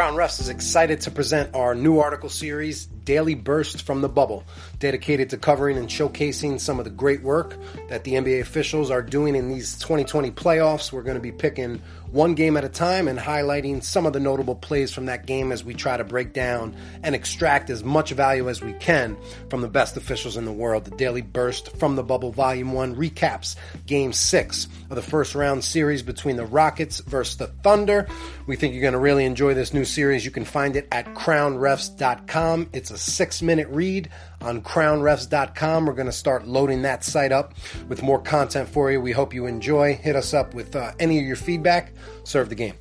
Crown Refs is excited to present our new article series, Daily Burst from the Bubble, dedicated to covering and showcasing some of the great work that the NBA officials are doing in these 2020 playoffs. We're going to be picking one game at a time and highlighting some of the notable plays from that game as we try to break down and extract as much value as we can from the best officials in the world. The Daily Burst from the Bubble Volume 1 recaps Game 6 of the first round series between the Rockets versus the Thunder. We think you're going to really enjoy this new series. You can find it at crownrefs.com. It's a six minute read on crownrefs.com. We're going to start loading that site up with more content for you. We hope you enjoy. Hit us up with uh, any of your feedback. Serve the game.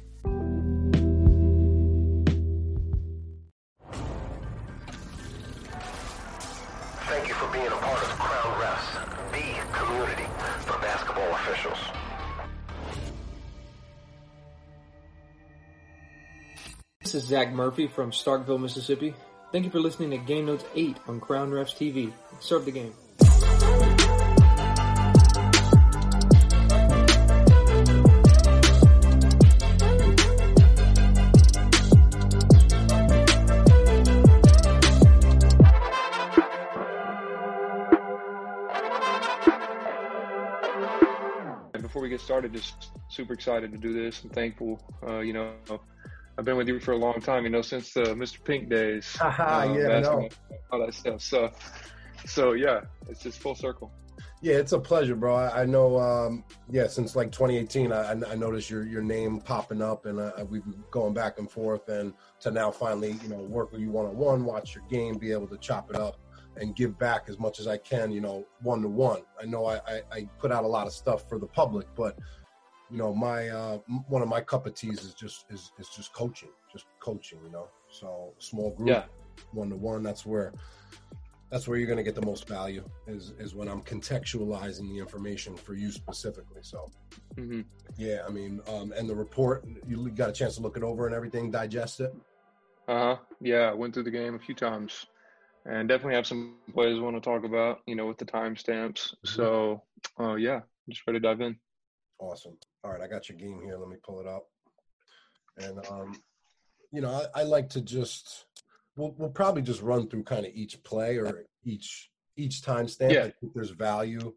Thank you for being a part of Crown Refs, the community for basketball officials. This is Zack Murphy from Starkville, Mississippi. Thank you for listening to Game Notes 8 on Crown Refs TV. Serve the game. And before we get started, just super excited to do this and thankful. Uh, you know, I've been with you for a long time. You know, since the Mr. Pink days. Uh, yeah, basketball, all that stuff. So, so yeah, it's just full circle. Yeah, it's a pleasure, bro. I, I know. Um, yeah, since like 2018, I, I noticed your your name popping up, and uh, we've been going back and forth, and to now finally, you know, work with you one on one, watch your game, be able to chop it up, and give back as much as I can, you know, one to one. I know I, I, I put out a lot of stuff for the public, but you know, my uh, one of my cup of teas is just is is just coaching, just coaching, you know. So small group, Yeah. one to one. That's where that's where you're going to get the most value is is when I'm contextualizing the information for you specifically. So hmm yeah, I mean, um, and the report you got a chance to look it over and everything, digest it. Uh huh. Yeah, I went through the game a few times, and definitely have some plays I want to talk about. You know, with the timestamps. So, uh, yeah, just ready to dive in. Awesome. All right, I got your game here. Let me pull it up. And um, you know, I, I like to just we'll we'll probably just run through kind of each play or each each timestamp. Yeah. I think there's value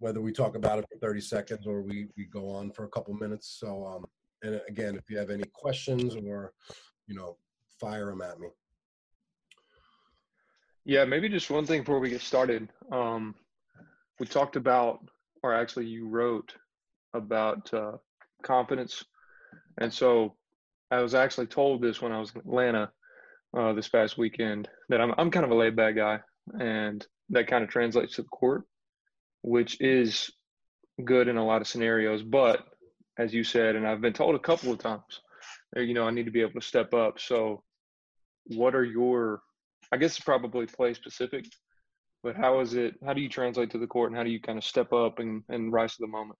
whether we talk about it for 30 seconds or we we go on for a couple minutes. So um, and again, if you have any questions or you know, fire them at me. Yeah, maybe just one thing before we get started. Um, we talked about, or actually, you wrote about uh, confidence, and so I was actually told this when I was in Atlanta uh, this past weekend that I'm I'm kind of a laid back guy, and that kind of translates to the court, which is good in a lot of scenarios. But as you said, and I've been told a couple of times, you know, I need to be able to step up. So, what are your I guess it's probably play specific, but how is it? How do you translate to the court, and how do you kind of step up and, and rise to the moment?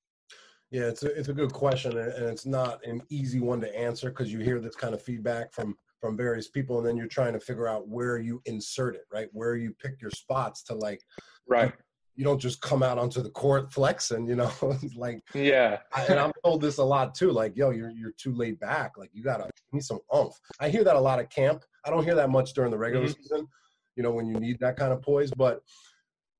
Yeah, it's a, it's a good question, and it's not an easy one to answer because you hear this kind of feedback from from various people, and then you're trying to figure out where you insert it, right? Where you pick your spots to like. Right. You don't just come out onto the court flexing, you know. like, Yeah. I- and I'm told this a lot too. Like, yo, you're you're too laid back. Like, you gotta need some oomph. I hear that a lot at camp. I don't hear that much during the regular Mhm. season. You know, when you need that kind of poise, but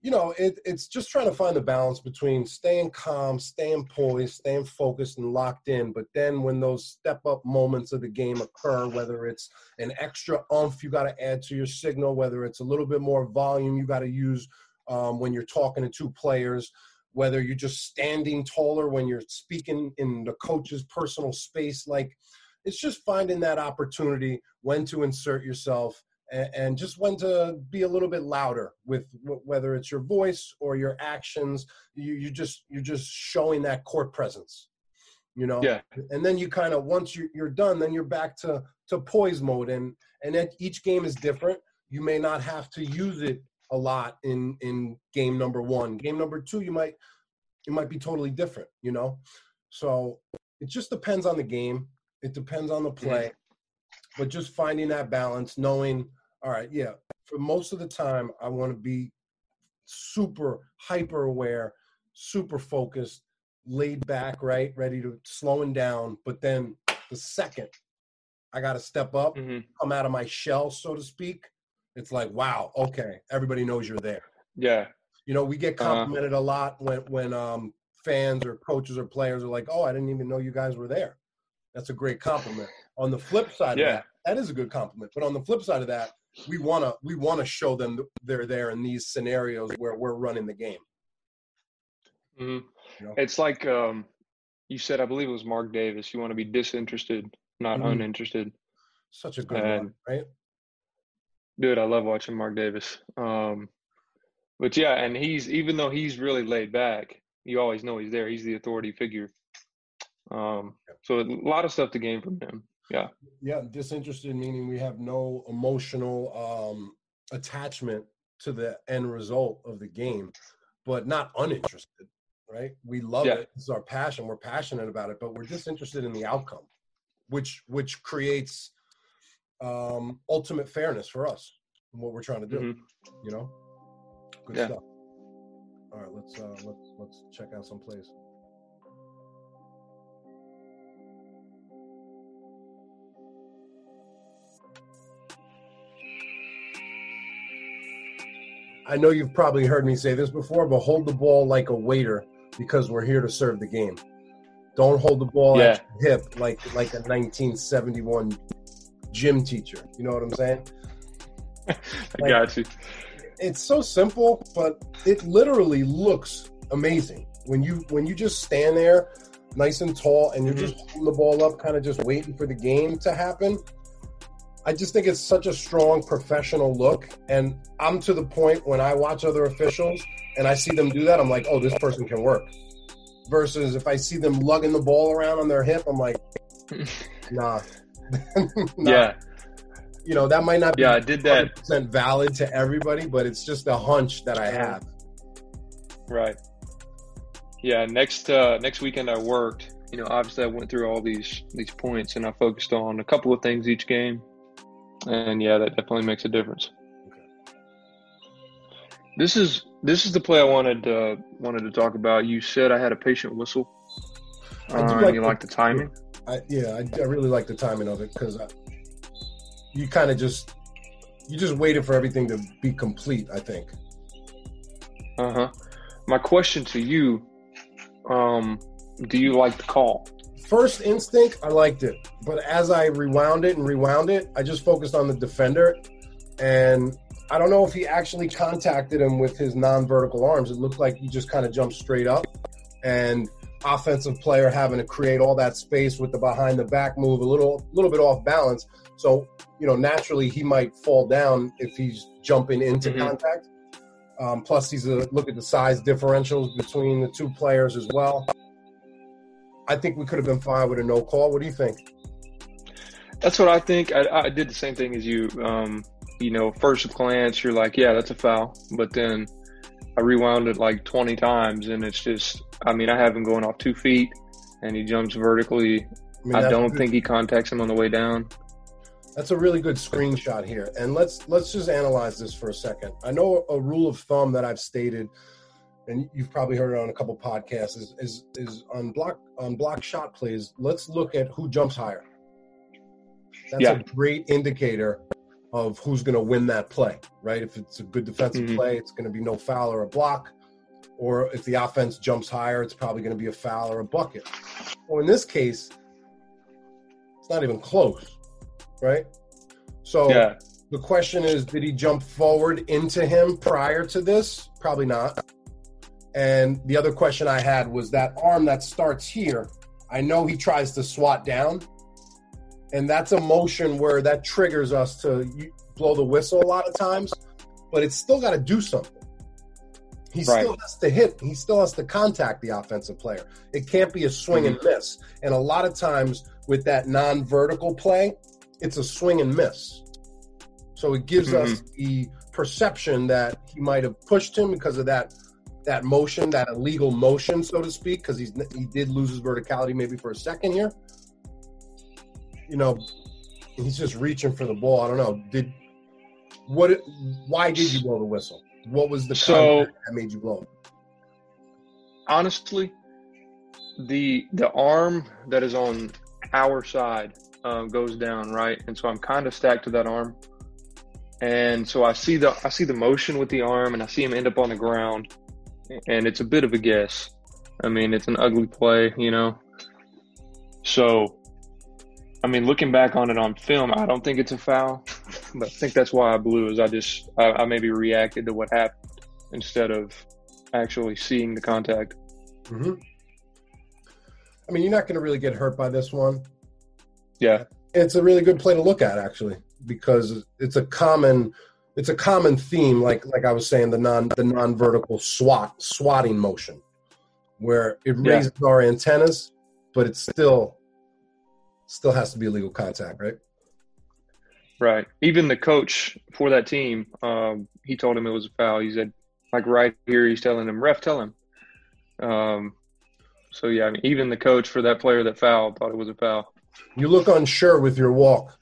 you know, it, it's just trying to find the balance between staying calm, staying poised, staying focused and locked in. But then when those step up moments of the game occur, whether it's an extra umph you got to add to your signal, whether it's a little bit more volume you got to use um, when you're talking to two players, whether you're just standing taller when you're speaking in the coach's personal space, like it's just finding that opportunity when to insert yourself and, and just when to be a little bit louder with wh- whether it's your voice or your actions you, you just you're just showing that court presence you know? Yeah. and then you kind of once you're, you're done then you're back to to poise mode and and that each game is different. You may not have to use it a lot in in game number one. Game number two you might it might be totally different you know? So it just depends on the game. It depends on the mm-hmm. play. But just finding that balance knowing all right yeah for most of the time i want to be super hyper aware super focused laid back right ready to slowing down but then the second I got to step up, hmm come out of my shell, so to speak. It's like, wow, okay, everybody knows you're there. Yeah. You know, we get Uh-huh. complimented a lot when when um, fans or coaches or players are like, "Oh, I didn't even know you guys were there." That's a great compliment. On the flip side Yeah. of that, that is a good compliment. But on the flip side of that, we wanna we wanna show them th- they're there in these scenarios where we're running the game. hmm You know? It's like um, you said. I believe it was Mark Davis. You want to be disinterested, not Mhm. uninterested. Such a good And- one, right? Dude, I love watching Mark Davis. Um, but yeah, and he's even though he's really laid back, you always know he's there. He's the authority figure. Um, so a lot of stuff to gain from him. Yeah. Yeah, disinterested meaning we have no emotional um, attachment to the end result of the game, but not uninterested, right? We love Yeah. it. It's our passion. We're passionate about it, but we're disinterested in the outcome, which which creates um, ultimate fairness for us and what we're trying to do. Mhm. You know, good Yeah. stuff. All right, let's uh, let's let's check out some plays. I know you've probably heard me say this before, but hold the ball like a waiter because we're here to serve the game. Don't hold the ball at your hip like like a 1971 gym teacher. You know what I'm saying? I got you. It's so simple, but it literally looks amazing when you when you just stand there, nice and tall, and you're Mhm. just holding the ball up, kind of just waiting for the game to happen. I just think it's such a strong professional look, and I'm to the point when I watch other officials and I see them do that, I'm like, oh, this person can work. Versus if I see them lugging the ball around on their hip, I'm like, nah. Nah. Yeah. You know, that might not be Yeah, I did that. 100% valid to everybody, but it's just a hunch that I have. Right. Yeah. Next uh, next weekend I worked. You know, obviously I went through all these these points and I focused on a couple of things each game. And yeah, that definitely makes a difference. This is this is the play I wanted uh, wanted to talk about. You said I had a patient whistle. I do Uh, like you the- like the timing. I, yeah, I, I really like the timing of it because you kind of just you just waited for everything to be complete. I think. Uh huh. My question to you, um, do you like the call? First instinct, I liked it, but as I rewound it and rewound it, I just focused on the defender, and I don't know if he actually contacted him with his non-vertical arms. It looked like he just kind of jumped straight up, and offensive player having to create all that space with the behind the back move, a little little bit off balance. So you know, naturally he might fall down if he's jumping into Mhm. contact. Um, plus, he's a look at the size differentials between the two players as well. I think we could have been fine with a no call. What do you think? That's what I think. I, I did the same thing as you. Um, you know, first glance, you're like, yeah, that's a foul. But then I rewound it like 20 times, and it's just, I mean, I have him going off two feet, and he jumps vertically. mean, I don't good- think he contacts him on the way down. That's a really good screenshot here. And let's let's just analyze this for a second. I know a rule of thumb that I've stated, and you've probably heard it on a couple podcasts, is is, is on block on block shot plays. Let's look at who jumps higher. That's Yeah. a great indicator of who's going to win that play, right? If it's a good defensive Mhm. play, it's going to be no foul or a block. Or if the offense jumps higher, it's probably going to be a foul or a bucket. Well, in this case, it's not even close, right? So Yeah. the question is, did he jump forward into him prior to this? Probably not. And the other question I had was that arm that starts here. I know he tries to swat down, and that's a motion where that triggers us to blow the whistle a lot of times, but it's still got to do something. He Right. still has to hit. He still has to contact the offensive player. It can't be a swing and mm-hmm. miss. And a lot of times with that non-vertical play, it's a swing and miss. So it gives mm-hmm. us the perception that he might have pushed him because of that that motion, that illegal motion, so to speak, because he's he did lose his verticality maybe for a second here. You know, he's just reaching for the ball. I don't know. Did what? Why did you blow the whistle? What was the So- that made you blow? it? honestly, the the arm that is on our side um, goes down, right? And so I'm kind of stacked to that arm, and so I see the I see the motion with the arm, and I see him end up on the ground, and it's a bit of a guess. I mean, it's an ugly play, you know. So, I mean, looking back on it on film, I don't think it's a foul, but I think that's why I blew. Is I just I, I maybe reacted to what happened instead of actually seeing the contact. hmm I mean, you're not going to really get hurt by this one. Yeah, It's a really good play to look at, actually, because it's a common, it's a common theme. Like like I was saying, the non the non vertical swat swatting motion, where it Yeah. raises our antennas, but it still still has to be illegal contact, right? right. Even the coach for that team, um, he told him it was a foul. He said, like right here, he's telling him, "Ref, tell him." Um, so yeah, I mean, even the coach for that player that fouled thought it was a foul. You look unsure with your walk,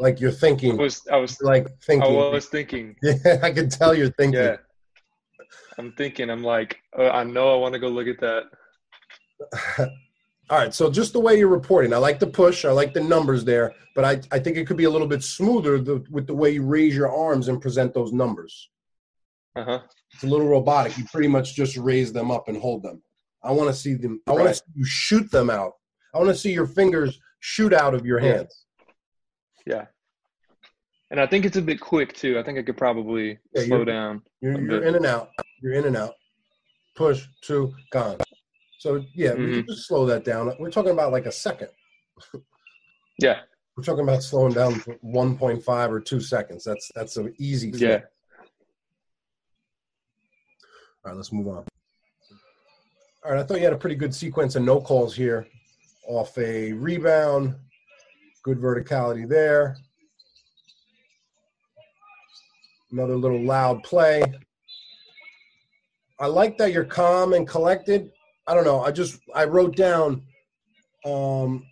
like you're I thinking, was I was like thinking. I was thinking. Yeah, I can tell you're thinking. Yeah. I'm thinking, I'm like, uh, I know I want to go look at that. All right, so just the way you're reporting, I like the push, I like the numbers there, but I, I think it could be a little bit smoother the, with the way you raise your arms and present those numbers. Uh huh. It's a little robotic. You pretty much just raise them up and hold them. I want to see them. I want Right. to see you shoot them out. I want to see your fingers shoot out of your hands. Yeah. And I think it's a bit quick too. I think I could probably Yeah, slow you're- down. You're, you're in and out. You're in and out. Push, two, gone. So yeah, we Mm-hmm. can just slow that down. We're talking about like a second. Yeah. We're talking about slowing down for 1.5 or two seconds. That's that's an easy. Yeah. All right, let's move on. All right, I thought you had a pretty good sequence of no calls here, off a rebound, good verticality there. Another little loud play. I like that you're calm and collected. I don't know. I just I wrote down, um,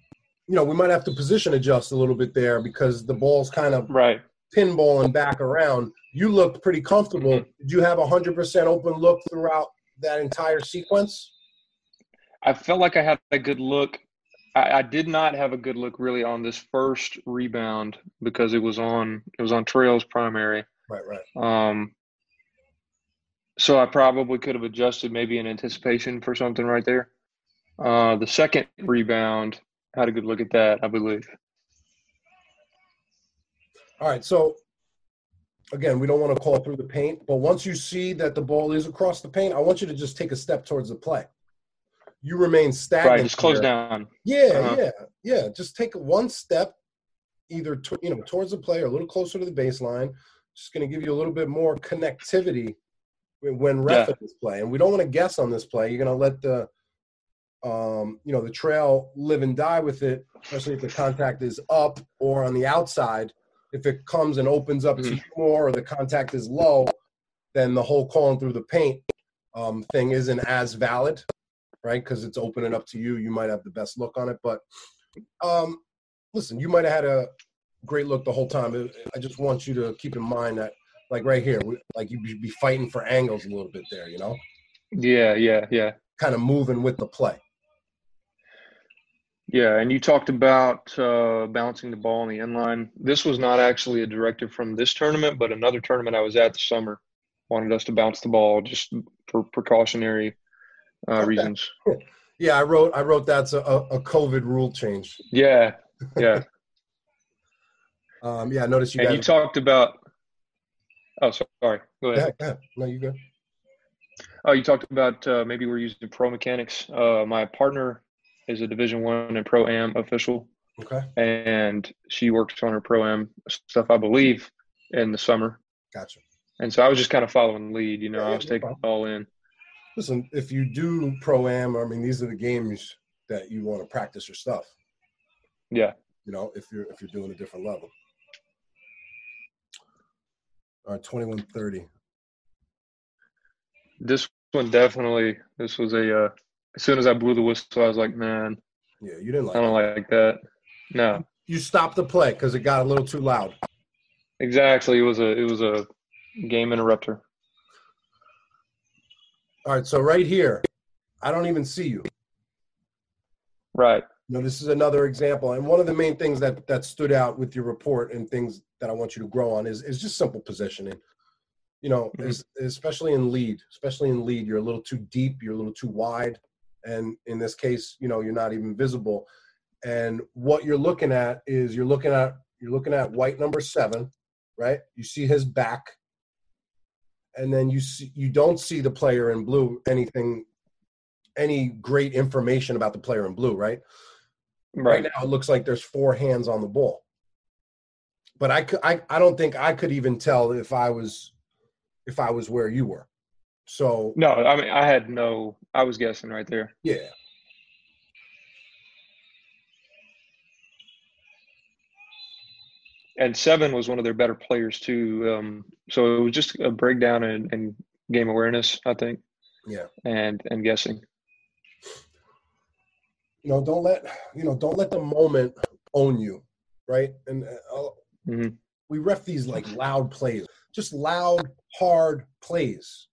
you know, we might have to position adjust a little bit there because the ball's kind of Right. pinballing back around. You looked pretty comfortable. Did you have a hundred percent open look throughout that entire sequence? I felt like I had a good look. I, I did not have a good look really on this first rebound because it was on it was on Trails primary. Right, right. Um, so I probably could have adjusted maybe in anticipation for something right there. Uh, the second rebound had a good look at that, I believe. All right. So again, we don't want to call through the paint, but once you see that the ball is across the paint, I want you to just take a step towards the play. You remain stagnant. Right, just close here. down. Yeah, Uh-huh. yeah, yeah. Just take one step, either to, you know towards the play or a little closer to the baseline. Just going to give you a little bit more connectivity when- ref Yeah. this play. And we don't want to guess on this play. You're going to let the um, you know the trail live and die with it, especially if the contact is up or on the outside. If it comes and opens up to Mhm. you more, or the contact is low, then the whole calling through the paint um, thing isn't as valid right? Because it's opening up to you. You might have the best look on it, but um, listen, you might have had a great look the whole time. I- just want you to keep in mind that, like right here, we, like you'd be fighting for angles a little bit there, you know, Yeah, yeah, yeah. kind of moving with the play. Yeah, and you talked about uh, bouncing the ball on the end line. This was not actually a directive from this tournament, but another tournament I was at this summer wanted us to bounce the ball just for precautionary uh, reasons. Yeah, I wrote, I wrote that's a, a COVID rule change. Yeah, yeah. Um, yeah, I noticed you and guys. you talked about. Oh, sorry. Go ahead. go ahead. No, you go. Oh, you talked about uh, maybe we're using pro mechanics. Uh, my partner is a Division One and Pro Am official, Okay, and she works on her Pro Am stuff, I believe, in the summer. gotcha. And so I was just kind of following the lead. You know, Yeah, I was no taking it all in. Listen, if you do pro am, I mean, these are the games that you want to practice your stuff. Yeah. you know, if you're if you're doing a different level. All right, twenty one thirty. This one definitely. This was a. Uh, as soon as I blew the whistle, I was like, man, Yeah, you didn't like. I don't it. like that. No, You stopped the play because it got a little too loud. exactly. It was a. It was a game interrupter. All right, so right here, I don't even see you. Right. You know, this is another example, and one of the main things that that stood out with your report and things that I want you to grow on is is just simple positioning. You know, Mhm. especially in lead, especially in lead, you're a little too deep, you're a little too wide, and in this case, you know, you're not even visible. And what you're looking at is you're looking at you're looking at white number seven, right? You see his back, and then you see you don't see the player in blue anything, any great information about the player in blue, right? Right Right. now, it looks like there's four hands on the ball. But I, I, I don't think I could even tell if I was, if I was where you were. So No, I mean I had no. I was guessing right there. yeah, And seven was one of their better players too. Um, so it was just a breakdown in, in game awareness, I think, yeah. and and guessing. You know, don't let you know, don't let the moment own you, right? And uh, Mhm. we ref these like loud plays, just loud, hard plays.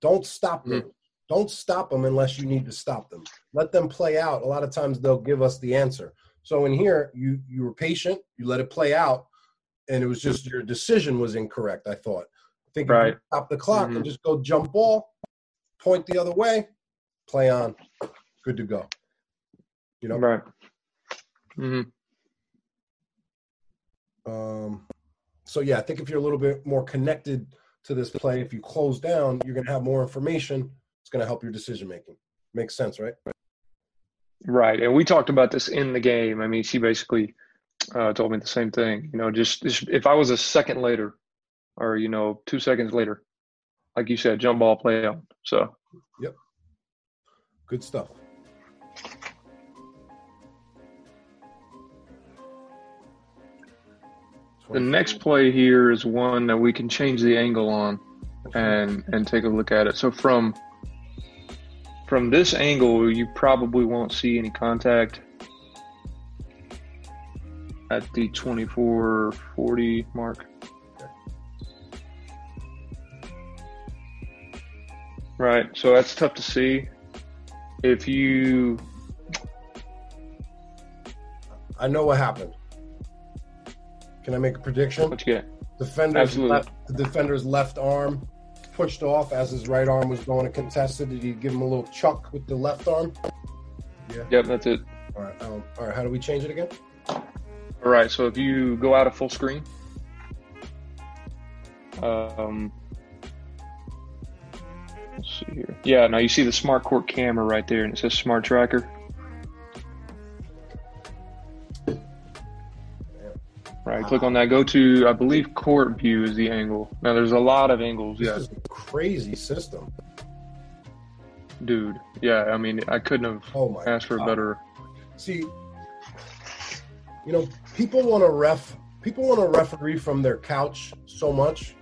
Don't stop them. Don't stop them unless you need to stop them. Let them play out. A lot of times they'll give us the answer. So in here, you you were patient. You let it play out, and it was just your decision was incorrect. I thought. I think Right. stop the clock and Mhm. just go jump ball, point the other way, play on, good to go. You know. Right. hmm Um, so yeah, I think if you're a little bit more connected to this play, if you close down, you're going to have more information. It's going to help your decision making. Makes sense, right? Right. And we talked about this in the game. I mean, she basically uh, told me the same thing. You know, just, just if I was a second later, or you know, two seconds later, like you said, jump ball play out. So yep, Good stuff. the next play here is one that we can change the angle on and and take a look at it. So from from this angle, you probably won't see any contact at the 2440 mark. Right. So that's tough to see. If you I know what happened. Can I make a prediction? what you get? Defender's Absolutely. left, the defender's left arm pushed off as his right arm was going to contest it. Did he give him a little chuck with the left arm? Yeah. Yep, that's it. All right. Um, all right. How do we change it again? All right, so if you go out of full screen, um, let's see here. Yeah, now you see the smart court camera right there, and it says smart tracker. Right, click on that. Go to, I believe, court view is the angle. Now, there's a lot of angles. This Yeah, is a crazy system. dude. Yeah, I mean, I couldn't have Oh my asked for a better. See, you know, people want to ref. People want to referee from their couch so much.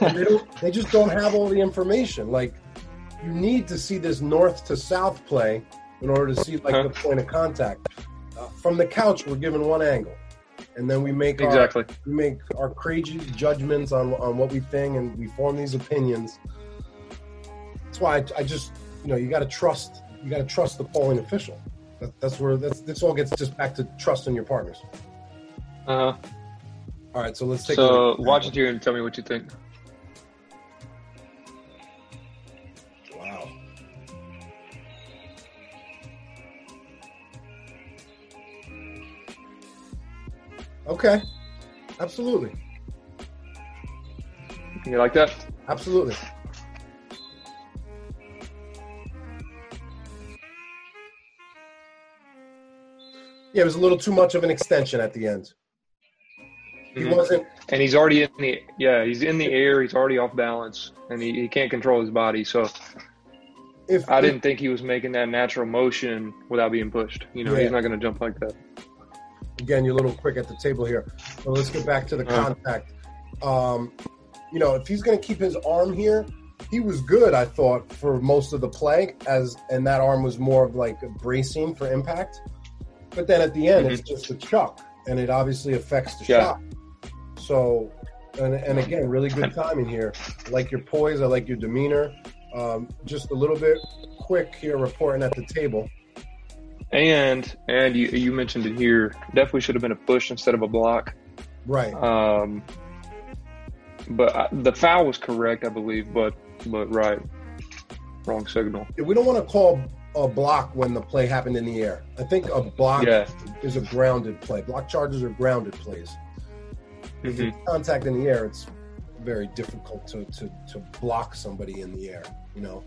They don't. They just don't have all the information. Like, you need to see this north to south play in order to see like the point of contact. Uh, from the couch, we're given one angle, and then we make our, Exactly. we make our crazy judgments on on what we think, and we form these opinions. That's why I, I just, you know, you got to trust. You got to trust the polling official. That, that's where that's this all gets just back to trust in your partners. Uh huh. All right, so let's take. So watch it here and tell me what you think. Okay. Absolutely. You like that? Absolutely. Yeah, it was a little too much of an extension at the end. He Mhm. wasn't. and he's already in the yeah he's in the air he's already off balance and he, he can't control his body so If i didn't think he was making that natural motion without being pushed you know Yeah. he's not going to jump like that again, you're a little quick at the table here. So let's get back to the contact. Um, you know, if he's going to keep his arm here, he was good. I thought for most of the play, as and that arm was more of like a bracing for impact. But then at the end, it's just a chuck, and it obviously affects the Yeah. shot. So, and, and again, really good timing here. I like your poise. I like your demeanor. Um, just a little bit quick here, reporting at the table. And and you you mentioned it here. Definitely should have been a push instead of a block. Right. Um, but I, the foul was correct, I believe. But but right, wrong signal. We don't want to call a block when the play happened in the air. I think a block Yeah. is a grounded play. Block charges are grounded plays. If Mhm. it's contact in the air, it's very difficult to, to, to block somebody in the air, you know?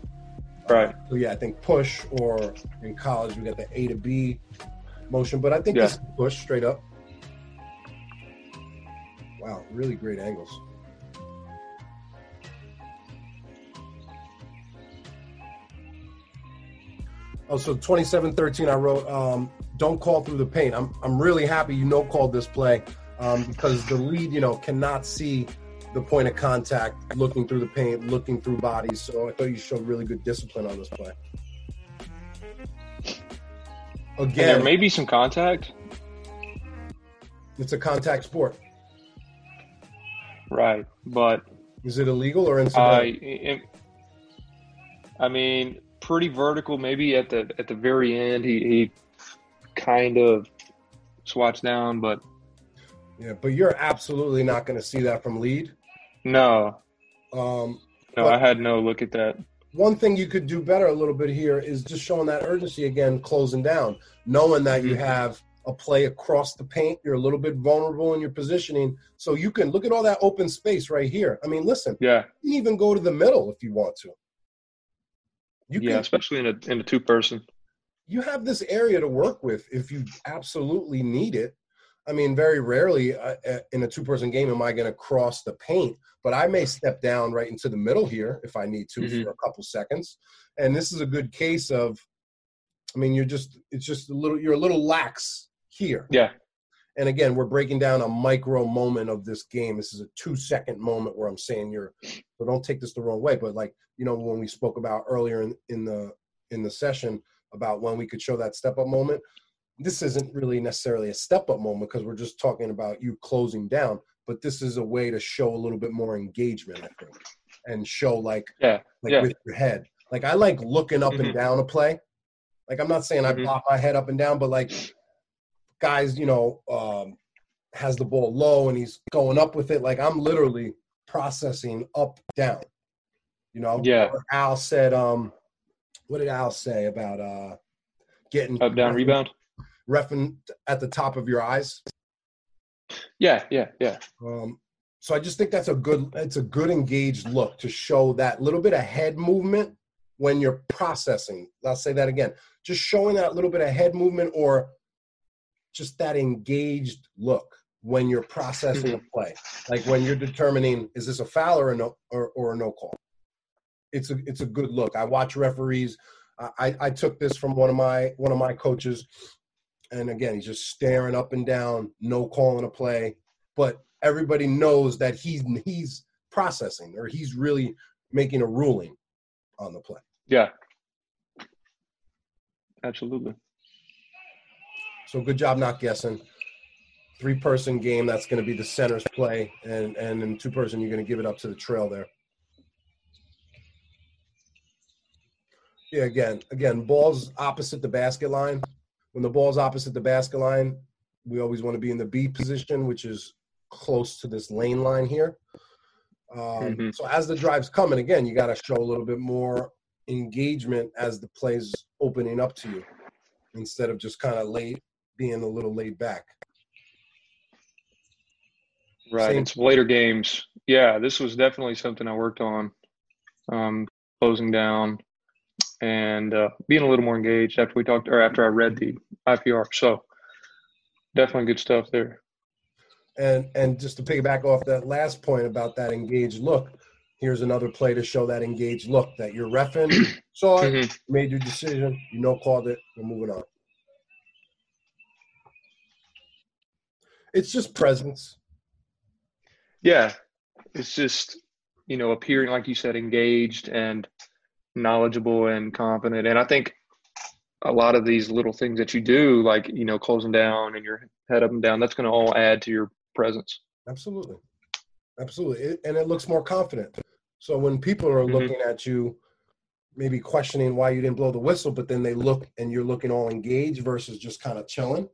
Right. So yeah, I think push or in college we got the A to B motion, but I think Yeah. this push straight up. Wow, really great angles. Oh, so 27-13, I wrote, um, don't call through the paint. I'm, I'm really happy you no called this play um, because the lead, you know, cannot see the point of contact, looking through the paint, looking through bodies. So I thought you showed really good discipline on this play. And there may be some contact. it's a contact sport. Right, but Is it illegal or I, incidental? I mean, pretty vertical. Maybe at the at the very end, he, he kind of swats down, but yeah, but you're absolutely not going to see that from lead. No, Um, no, I had no look at that. one thing you could do better a little bit here is just showing that urgency again, closing down, knowing that you Mhm. have a play across the paint. You're a little bit vulnerable in your positioning, so you can look at all that open space right here. I mean, listen, Yeah, you can even go to the middle if you want to. You yeah, can, especially in a in a two person. you have this area to work with if you absolutely need it. I mean, very rarely uh, uh, in a two-person game am I going to cross the paint, but I may step down right into the middle here if I need to Mhm. for a couple seconds. And this is a good case of, I mean, you're just it's just a little you're a little lax here. Yeah, And again, we're breaking down a micro moment of this game. This is a two-second moment where I'm saying you're. So don't take this the wrong way, but like you know when we spoke about earlier in, in the in the session about when we could show that step up moment. This isn't really necessarily a step up moment because we're just talking about you closing down, but this is a way to show a little bit more engagement, I think, and show like yeah, like Yeah. with your head. Like I like looking up and Mhm. down a play. Like I'm not saying I Mhm. pop my head up and down, but like guys, you know, um, has the ball low and he's going up with it. Like I'm literally processing up down. You know, Yeah. Al said, um, what did Al say about uh getting up down rebound. Refing at the top of your eyes? Yeah, yeah, yeah, Um, so I just think that's a good it's a good engaged look to show that little bit of head movement when you're processing. I'll say that again. Just showing that little bit of head movement or just that engaged look when you're processing a play. Like when you're determining is this a foul or a no or, or a no call. It's a it's a good look. I watch referees. I, I I took this from one of my one of my coaches and again he's just staring up and down no calling a play. But everybody knows that he's he's processing or he's really making a ruling on the play. Yeah. Absolutely. so good job not guessing. Three person game that's going to be the center's play. And and in two person you're going to give it up to the trail there. Yeah again again balls opposite the basket line when the ball's opposite the basket line we always want to be in the b position which is close to this lane line here um, Mhm. so as the drive's coming again you got to show a little bit more engagement as the play's opening up to you instead of just kind of late being a little laid back Right. Same- In some later games, yeah, this was definitely something I worked on, um, closing down and uh, being a little more engaged after we talked or after I read the IPR. So definitely good stuff there. And and just to piggyback off that last point about that engaged look, here's another play to show that engaged look that you're refing, saw it, Mhm. made your decision, you know called it, we're moving on. It's just presence. Yeah, it's just you know appearing like you said engaged and knowledgeable and confident, and I think a lot of these little things that you do, like you know closing down and your head up and down, that's going to all add to your presence. Absolutely. Absolutely. It, and it looks more confident. So when people are Mhm. looking at you, maybe questioning why you didn't blow the whistle, but then they look and you're looking all engaged versus just kind of chilling.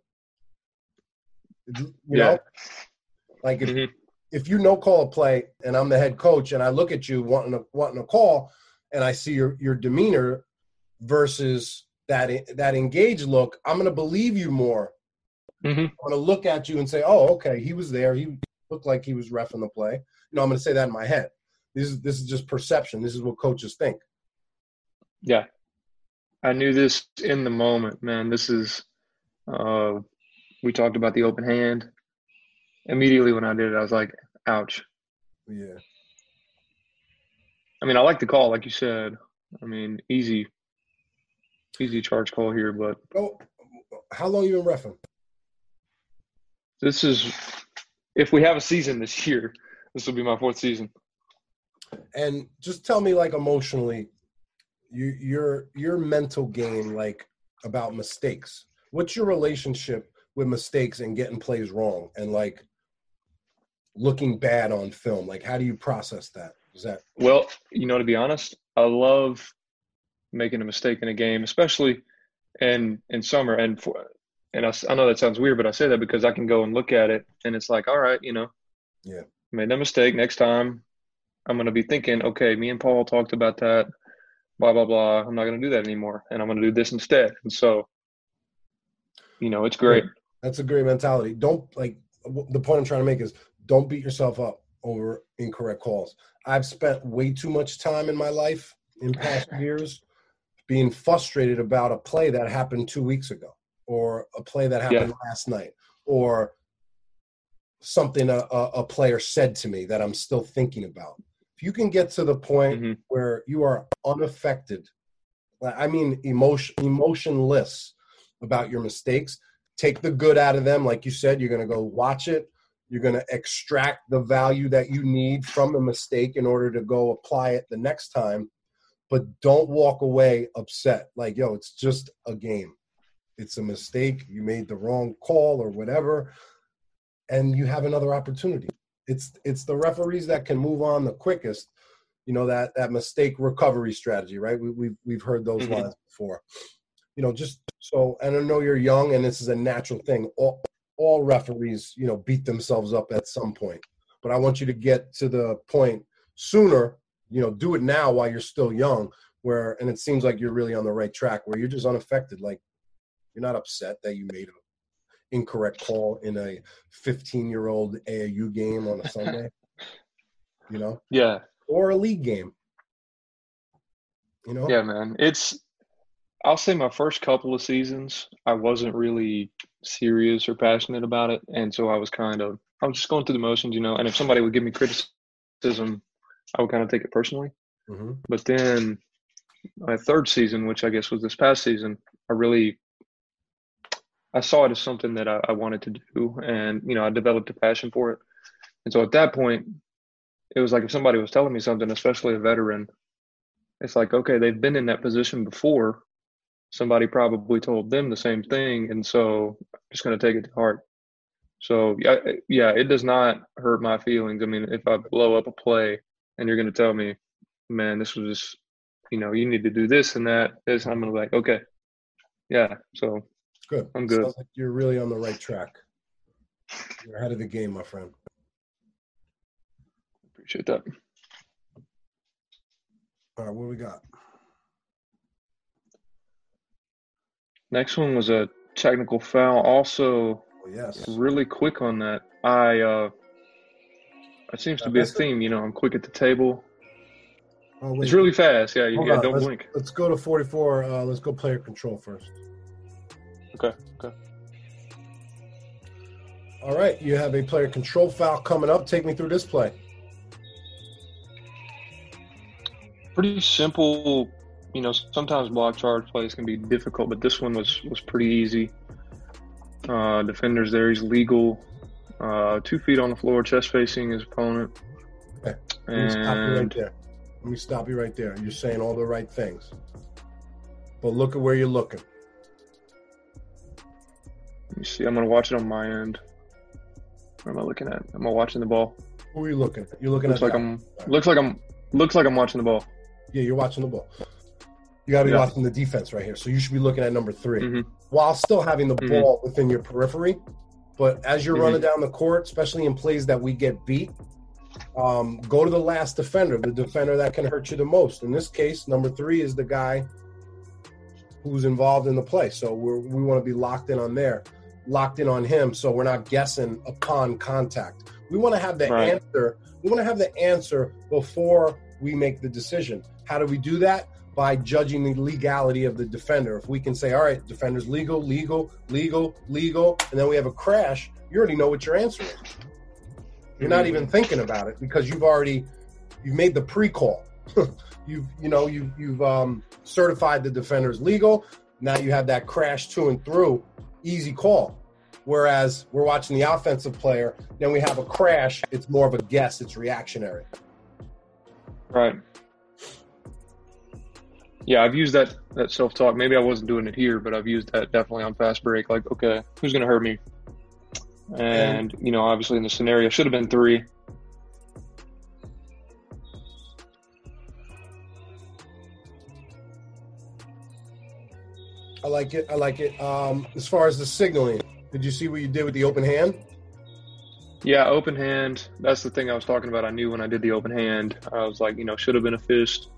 You Yeah. know, like if, Mhm. if you no call a play and I'm the head coach and I look at you wanting to wanting to call and I see your your demeanor versus that that engaged look, I'm going to believe you more. Mhm. I'm going to look at you and say, "Oh, okay, he was there. He looked like he was refing the play." You know, I'm going to say that in my head. This is this is just perception. This is what coaches think. Yeah. I knew this in the moment, man. This is uh we talked about the open hand. Immediately when I did it, I was like, ouch. Yeah. I mean, I like the call, like you said. I mean, easy easy charge call here, but Oh, how long you been refing? this is if we have a season this year, this will be my fourth season. And just tell me, like emotionally, you, your your mental game, like about mistakes. What's your relationship with mistakes and getting plays wrong, and like looking bad on film? Like, how do you process that? Is that Well, you know, to be honest, I love making a mistake in a game, especially in in summer. And for and I know that sounds weird, but I say that because I can go and look at it, and it's like, all right, you know, Yeah. made that mistake. Next time, I'm going to be thinking, okay, me and Paul talked about that, blah blah blah. I'm not going to do that anymore, and I'm going to do this instead. And so, you know, it's great. that's a great mentality? Don't like the point I'm trying to make is don't beat yourself up over incorrect calls. I've spent way too much time in my life in past years being frustrated about a play that happened two weeks ago or a play that happened last night or something a, a, a player said to me that I'm still thinking about. If you can get to the point Mhm. where you are unaffected, I mean emotion emotionless about your mistakes, take the good out of them. Like you said, you're gonna go watch it. You're gonna extract the value that you need from the mistake in order to go apply it the next time. But don't walk away upset. Like, yo, it's just a game. It's a mistake. You made the wrong call or whatever, and you have another opportunity. It's it's the referees that can move on the quickest. You know that that mistake recovery strategy, right? We, we've we've heard those Mhm. lines before. You know, just so and I know you're young, and this is a natural thing. All all referees, you know, beat themselves up at some point. But I want you to get to the point sooner. You know, do it now while you're still young. Where and it seems like you're really on the right track. Where you're just unaffected. Like you're not upset that you made an incorrect call in a 15 year old AAU game on a Sunday. you know, Yeah, or a league game. You know, Yeah, man. It's I'll say my first couple of seasons, I wasn't really serious or passionate about it, and so I was kind of I was just going through the motions, you know. And if somebody would give me criticism, I would kind of take it personally. hmm But then my third season, which I guess was this past season, I really I saw it as something that I, I wanted to do, and you know, I developed a passion for it. And so at that point, it was like if somebody was telling me something, especially a veteran, it's like okay, they've been in that position before. Somebody probably told them the same thing, and so I'm just going to take it to heart. So yeah, yeah, it does not hurt my feelings. I mean, if I blow up a play and you're going to tell me, man, this was just, you know, you need to do this and that, this, I'm going to be like, okay, yeah. So good. I'm good. Like you're really on the right track. You're ahead of the game, my friend. appreciate that. All right, what do we got? Next one was a technical foul. Also, Oh, yes. really quick on that. I uh, it seems to be a theme. You know, I'm quick at the table. Oh. It's really fast. Yeah, you, Hold yeah. Don't let's, blink. Let's go to 44. Uh, let's go player control first. Okay. Okay. All right, you have a player control foul coming up. Take me through this play. Pretty simple. You know, sometimes block charge plays can be difficult, but this one was was pretty easy. Uh, defenders there. He's legal. Uh, two feet on the floor, chest facing his opponent. Okay. Let me stop you right there. Let me stop you right there. You're saying all the right things. But look at where you're looking. let me see. I'm gonna watch it on my end. Where am I looking at? Am I watching the ball? Who are you looking at? You're looking Looks at like. I'm. Looks like I'm. Looks like I'm watching the ball. Yeah, you're watching the ball. You got to be Yeah. watching the defense right here. So you should be looking at number 3 Mhm. while still having the Mhm. ball within your periphery. But as you're Mhm. running down the court, especially in plays that we get beat, um, go to the last defender, the defender that can hurt you the most. In this case, number three is the guy who's involved in the play. So we're, we want to be locked in on there, locked in on him. So we're not guessing upon contact. We want to have the Right. answer. We want to have the answer before we make the decision. How do we do that? By judging the legality of the defender. If we can say, all right, defender's legal, legal, legal, legal, and then we have a crash, you already know what your answer is. You're not even thinking about it because you've already you've made the pre-call. you've you know you you've um, certified the defender's legal. Now you have that crash to and through, easy call. Whereas we're watching the offensive player, then we have a crash. It's more of a guess. It's reactionary. Right. Yeah, I've used that that self talk. Maybe I wasn't doing it here, but I've used that definitely on fast break. Like, okay, who's going to hurt me? And you know, obviously in the scenario, should have been three. I like it. I like it. Um, as far as the signaling, did you see what you did with the open hand? Yeah, open hand. That's the thing I was talking about. I knew when I did the open hand, I was like, you know, should have been a fist.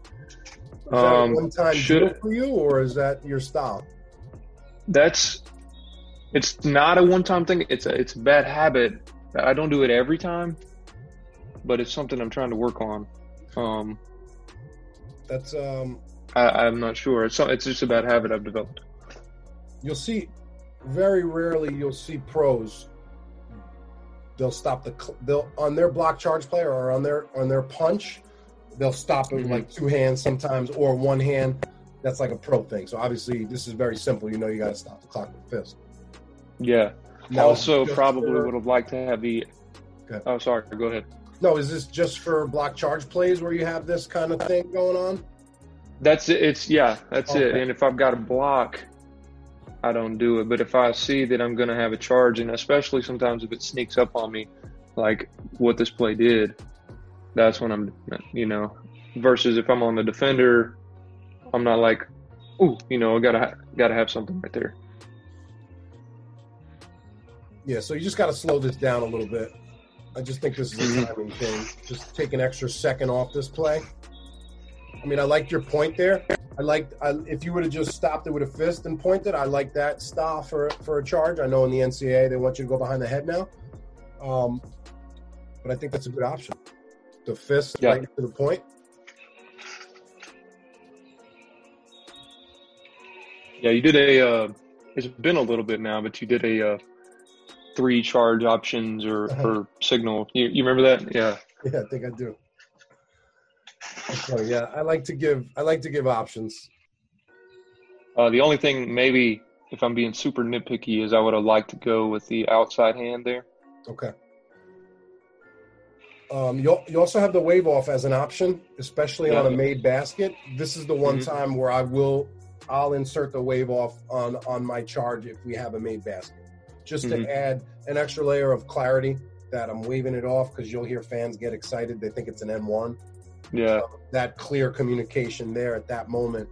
Is that Um, a one-time should- deal for you, or is that your style? That's it's not a one time thing. It's a it's a bad habit. I don't do it every time, but it's something I'm trying to work on. Um, That's um, I, I'm not sure. It's it's just a bad habit I've developed. you'll see very rarely you'll see pros they'll stop the they'll on their block charge play or on their on their punch they'll stop it with like mm-hmm. two hands sometimes or one hand that's like a pro thing so obviously this is very simple you know you got to stop the clock with fist Yeah. Now, also, probably for- would have liked to have the. Okay. Oh, sorry. Go ahead. no is this just for block charge plays where you have this kind of thing going on That's it. It's yeah. That's it. And if I've got a block, I don't do it. But if I see that I'm going to have a charge, and especially sometimes if it sneaks up on me, like what this play did, that's when I'm, you know, versus if I'm on the defender, I'm not like, ooh, you know, I gotta gotta have something right there. yeah so you just got to slow this down a little bit. I just think this is a Mhm. timing thing. Just take an extra second off this play. I mean i liked your point there. I liked I, if you would have just stopped it with a fist and pointed i like that style for for a charge. I know in the ncaa they want you to go behind the head now. Um but i think that's a good option the fist Yeah. right to the point Yeah, you did a. Uh, it's been a little bit now, but you did a uh, three charge options or, Uh-huh. or signal. You, you remember that? Yeah. yeah i think i do funny. yeah i like to give i like to give options Uh, the only thing, maybe, if I'm being super nitpicky, is I would have liked to go with the outside hand there. Okay. Um, you you also have the wave off as an option, especially on a made basket. This is the one Mhm. time where I will I'll insert the wave off on on my charge if we have a made basket, just Mhm. to add an extra layer of clarity that I'm waving it off because you'll hear fans get excited. They think it's an and-one. Yeah. That clear communication there at that moment,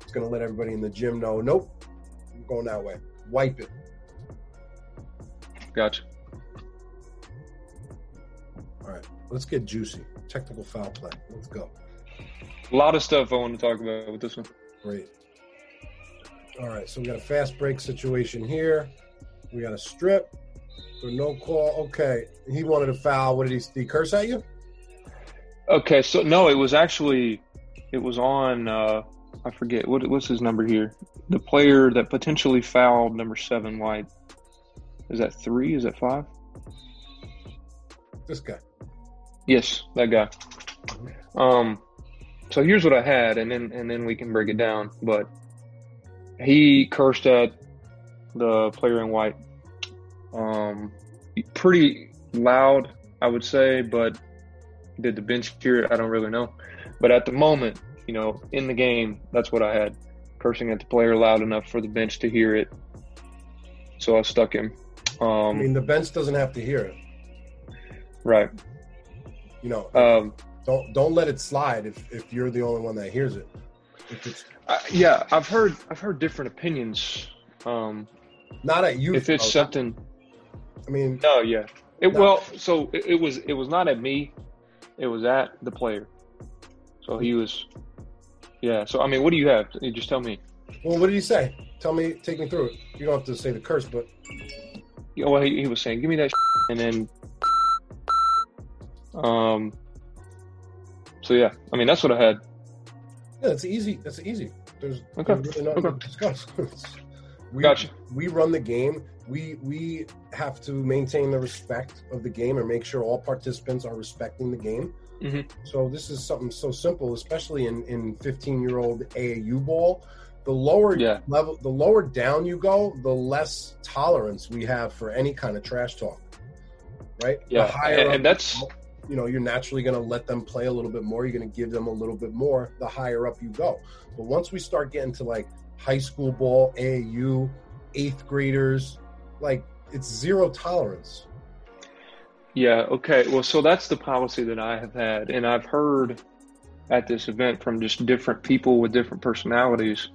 it's going to let everybody in the gym know, nope, I'm going that way. Wipe it. Gotcha. All right, let's get juicy. Technical foul play. Let's go. A lot of stuff I want to talk about with this one. Great. All right, so we got a fast break situation here. We got a strip. So no call. Okay, he wanted a foul. What did he? Did he curse at you? Okay, so no, it was actually, it was on. Uh, I forget what what's his number here. The player that potentially fouled number seven White. Is that three? Is that five? This guy. Yes, that guy. Um, so here's what I had, and then and then we can break it down. But he cursed at the player in white, um, pretty loud, I would say. But did the bench hear it? I don't really know. But at the moment, you know, in the game, that's what I had, cursing at the player loud enough for the bench to hear it. So I stuck him. Um, I mean, the bench doesn't have to hear it. right. You know, Um, don't don't let it slide if if you're the only one that hears it. If it's Uh, yeah, I've heard I've heard different opinions. Um, not at you. if it's though. something, I mean, no, yeah. It, Well, so it, it was it was not at me, it was at the player. So he was, yeah. So I mean, what do you have? You just tell me. well, what did he say? Tell me, take me through it. You don't have to say the curse, but Yeah, well, he, he was saying, "Give me that," and then, um. So yeah, I mean that's what I had. yeah, that's easy. That's easy. There's, Okay. there's really nothing Okay. to discuss. we, Gotcha. we run the game. We we have to maintain the respect of the game and make sure all participants are respecting the game. Mhm. So this is something so simple, especially in in 15 year old AAU ball. The lower Yeah. level, the lower down you go, the less tolerance we have for any kind of trash talk. Right? Yeah, and, and that's you know, you're naturally going to let them play a little bit more. You're going to give them a little bit more the higher up you go. But once we start getting to like high school ball, AAU, eighth graders, like it's zero tolerance. Yeah, okay. Well, so that's the policy that I have had. And I've heard at this event from just different people with different personalities.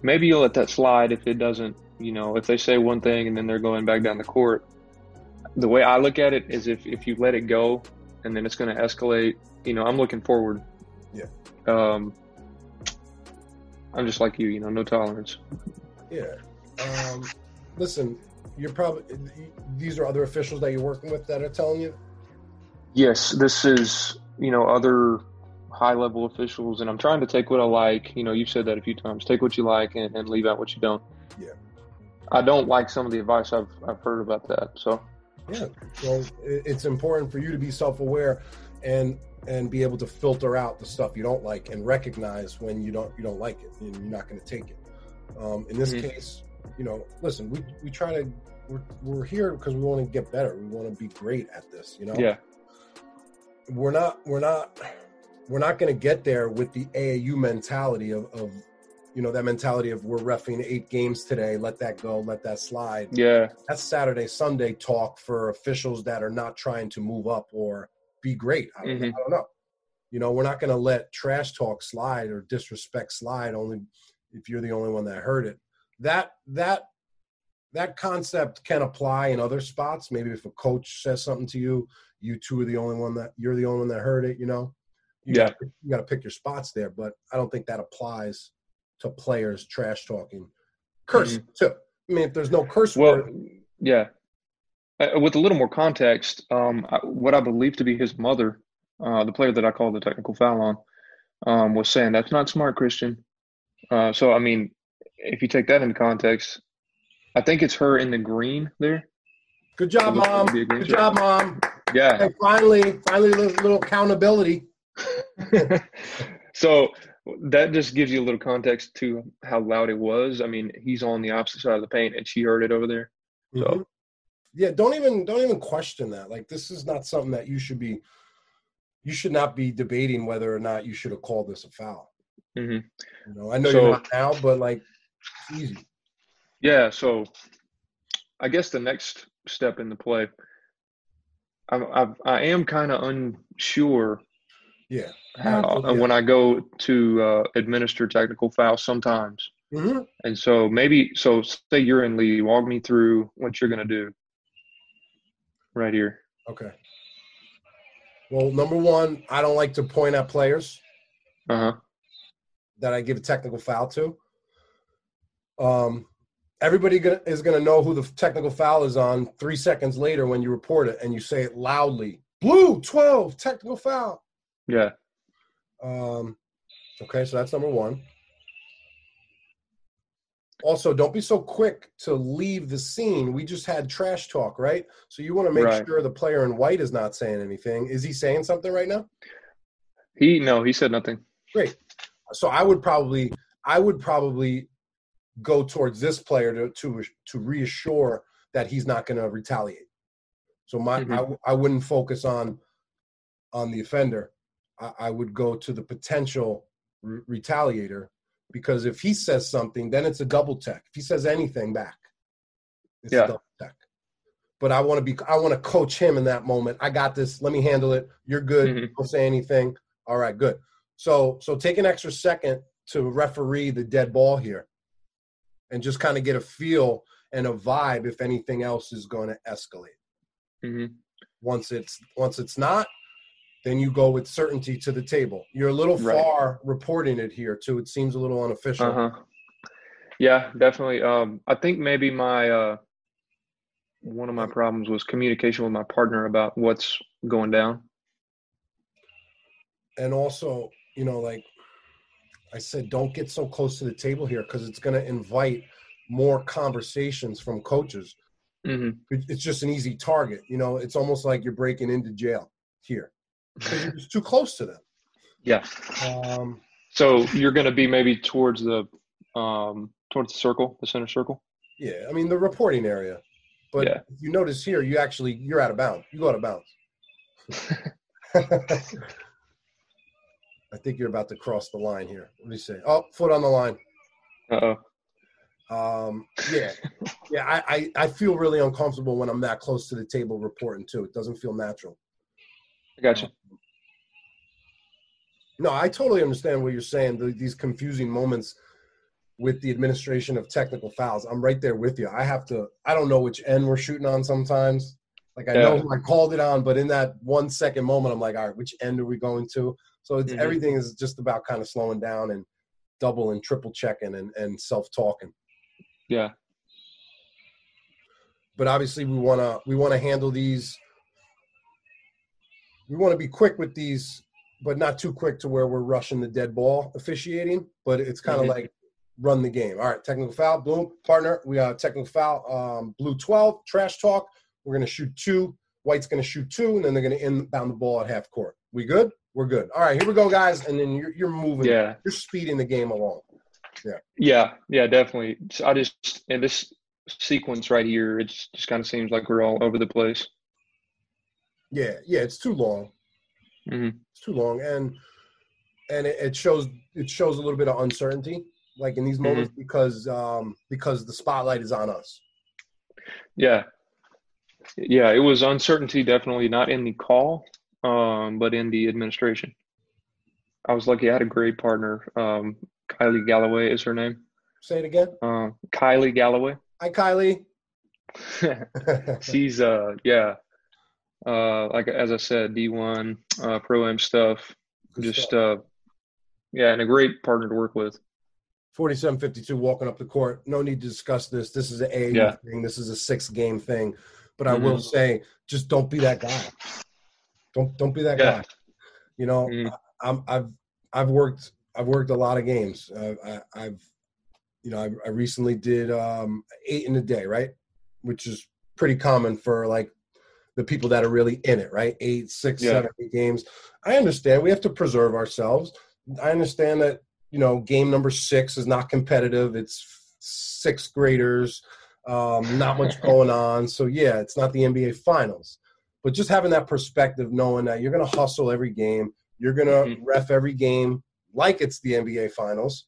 Maybe you'll let that slide if it doesn't, you know, if they say one thing and then they're going back down the court. The way I look at it is if, if you let it go and then it's going to escalate, you know, I'm looking forward. Yeah. Um, I'm just like you, you know, no tolerance. Yeah. Um, listen, you're probably these are other officials that you're working with that are telling you. Yes, this is, you know, other high level officials, and I'm trying to take what I like. You know, you've said that a few times. Take what you like and, and leave out what you don't. Yeah. I don't like some of the advice I've, I've heard about that. So, Yeah. So it's important for you to be self-aware and and be able to filter out the stuff you don't like and recognize when you don't you don't like it and you're not going to take it. Um, in this Mhm. case, you know, listen, we we try to we're, we're here because we want to get better. We want to be great at this. You know. yeah. We're not. We're not. We're not going to get there with the AAU mentality of, of, you know, that mentality of we're refing eight games today. Let that go. Let that slide Yeah. that's Saturday, Sunday talk for officials that are not trying to move up or be great. I don't, Mhm. I don't know. You know, we're not going to let trash talk slide or disrespect slide only if you're the only one that heard it. That that that concept can apply in other spots. Maybe if a coach says something to you, you two are the only one that you're the only one that heard it. You know, you Yeah. gotta, you got to pick your spots there. But I don't think that applies to players trash talking, curse too. I mean, if there's no curse Well, word, yeah. Uh, with a little more context, um, I- what I believe to be his mother, uh, the player that I called the technical foul on, um, was saying that's not smart, Christian. Uh, so, I mean, if you take that into context, I think it's her in the green there. Good job, mom. like it'd be a Good job, mom. Yeah. Hey, finally, finally, a little, little accountability. so that just gives you a little context to how loud it was. I mean, he's on the opposite side of the paint, and she heard it over there. So- Mhm. yeah, don't even don't even question that. Like, this is not something that you should be. You should not be debating whether or not you should have called this a foul. Mm-hmm. You know, I know So- you're not now, but like, it's easy. Yeah. So I guess the next step in the play, I'm, I've, I am kind of unsure Yeah. Yeah. when I go to uh, administer technical fouls sometimes. hmm And so maybe, so say you're in lead, walk me through what you're going to do right here. Okay. Well, number one, I don't like to point at players. Uh huh. that I give a technical foul to. Um, everybody gonna, is going to know who the technical foul is on three seconds later when you report it and you say it loudly. Blue 12, technical foul. Yeah. Um, okay, so that's number one. Also, don't be so quick to leave the scene. We just had trash talk, right? So you want to make Right. sure the player in white is not saying anything. Is he saying something right now? He, no, he said nothing. Great. So I would probably I would probably go towards this player to to to reassure that he's not going to retaliate. So my Mhm. I, I wouldn't focus on on the offender. I, I would go to the potential re- retaliator because if he says something, then it's a double tech. If he says anything back, it's Yeah. a double tech. But I want to be I want to coach him in that moment. I got this. Let me handle it. You're good. Mhm. Don't say anything. All right, good. So so take an extra second to referee the dead ball here and just kind of get a feel and a vibe if anything else is going to escalate. hmm Once it's once it's not, then you go with certainty to the table. You're a little Right. far reporting it here too. It seems a little unofficial. Uh huh. Yeah, definitely. Um, I think maybe my uh, one of my problems was communication with my partner about what's going down. And also, you know, like I said, don't get so close to the table here because it's going to invite more conversations from coaches. hmm It's just an easy target. You know, it's almost like you're breaking into jail here because too close to them. Yeah. Um, So you're going to be maybe towards the um, towards the circle, the center circle. yeah, I mean the reporting area. But Yeah. you notice here, you actually you're out of bounds. You go out of bounds. I think you're about to cross the line here. Let me see. Oh, foot on the line. Uh oh. Um, yeah, yeah. I, I I feel really uncomfortable when I'm that close to the table reporting too. It doesn't feel natural. I got you. No, I totally understand what you're saying. The, these confusing moments with the administration of technical fouls. I'm right there with you. I have to. I don't know which end we're shooting on sometimes. Like I know Yeah. who I called it on, but in that one second moment, I'm like, all right, which end are we going to? So it's Mhm. everything is just about kind of slowing down and double and triple checking and, and self talking. Yeah. but obviously we want to we want to handle these we want to be quick with these but not too quick to where we're rushing the dead ball officiating but it's kind of Mhm. like run the game all right technical foul blue partner we got technical foul um, blue 12 trash talk we're going to shoot two white's going to shoot two and then they're going to inbound the ball at half court we good we're good all right here we go guys and then you're, you're moving Yeah. you're speeding the game along Yeah. Yeah. Yeah, definitely. So I just in this sequence right here, it just kind of seems like we're all over the place. Yeah yeah it's too long hmm it's too long and and it, it shows it shows a little bit of uncertainty like in these moments because um because the spotlight is on us Yeah. Yeah. It was uncertainty, definitely not in the call, um, but in the administration. I was lucky I had a great partner. Um, Kylie Galloway is her name. say it again Um, Kylie Galloway. hi kylie She's uh yeah. Uh like as I said, D one, uh pro am stuff. Good Just stuff. uh yeah, and a great partner to work with. 4752 walking up the court no need to discuss this this is an AAU Yeah. thing this is a six game thing but i will Mhm. say just don't be that guy don't don't be that Yeah. guy you know Mhm. I'm, I've I've worked I've worked a lot of games. Uh, I, I've you know I, I recently did um, eight in a day, right, which is pretty common for like the people that are really in it, right? Eight, six, Yeah. seven, eight games. I understand we have to preserve ourselves. I understand that you know game number six is not competitive. It's sixth graders, um, not much going on. So yeah, it's not the NBA finals. But just having that perspective, knowing that you're going to hustle every game, you're going to Mhm. ref every game like it's the NBA finals.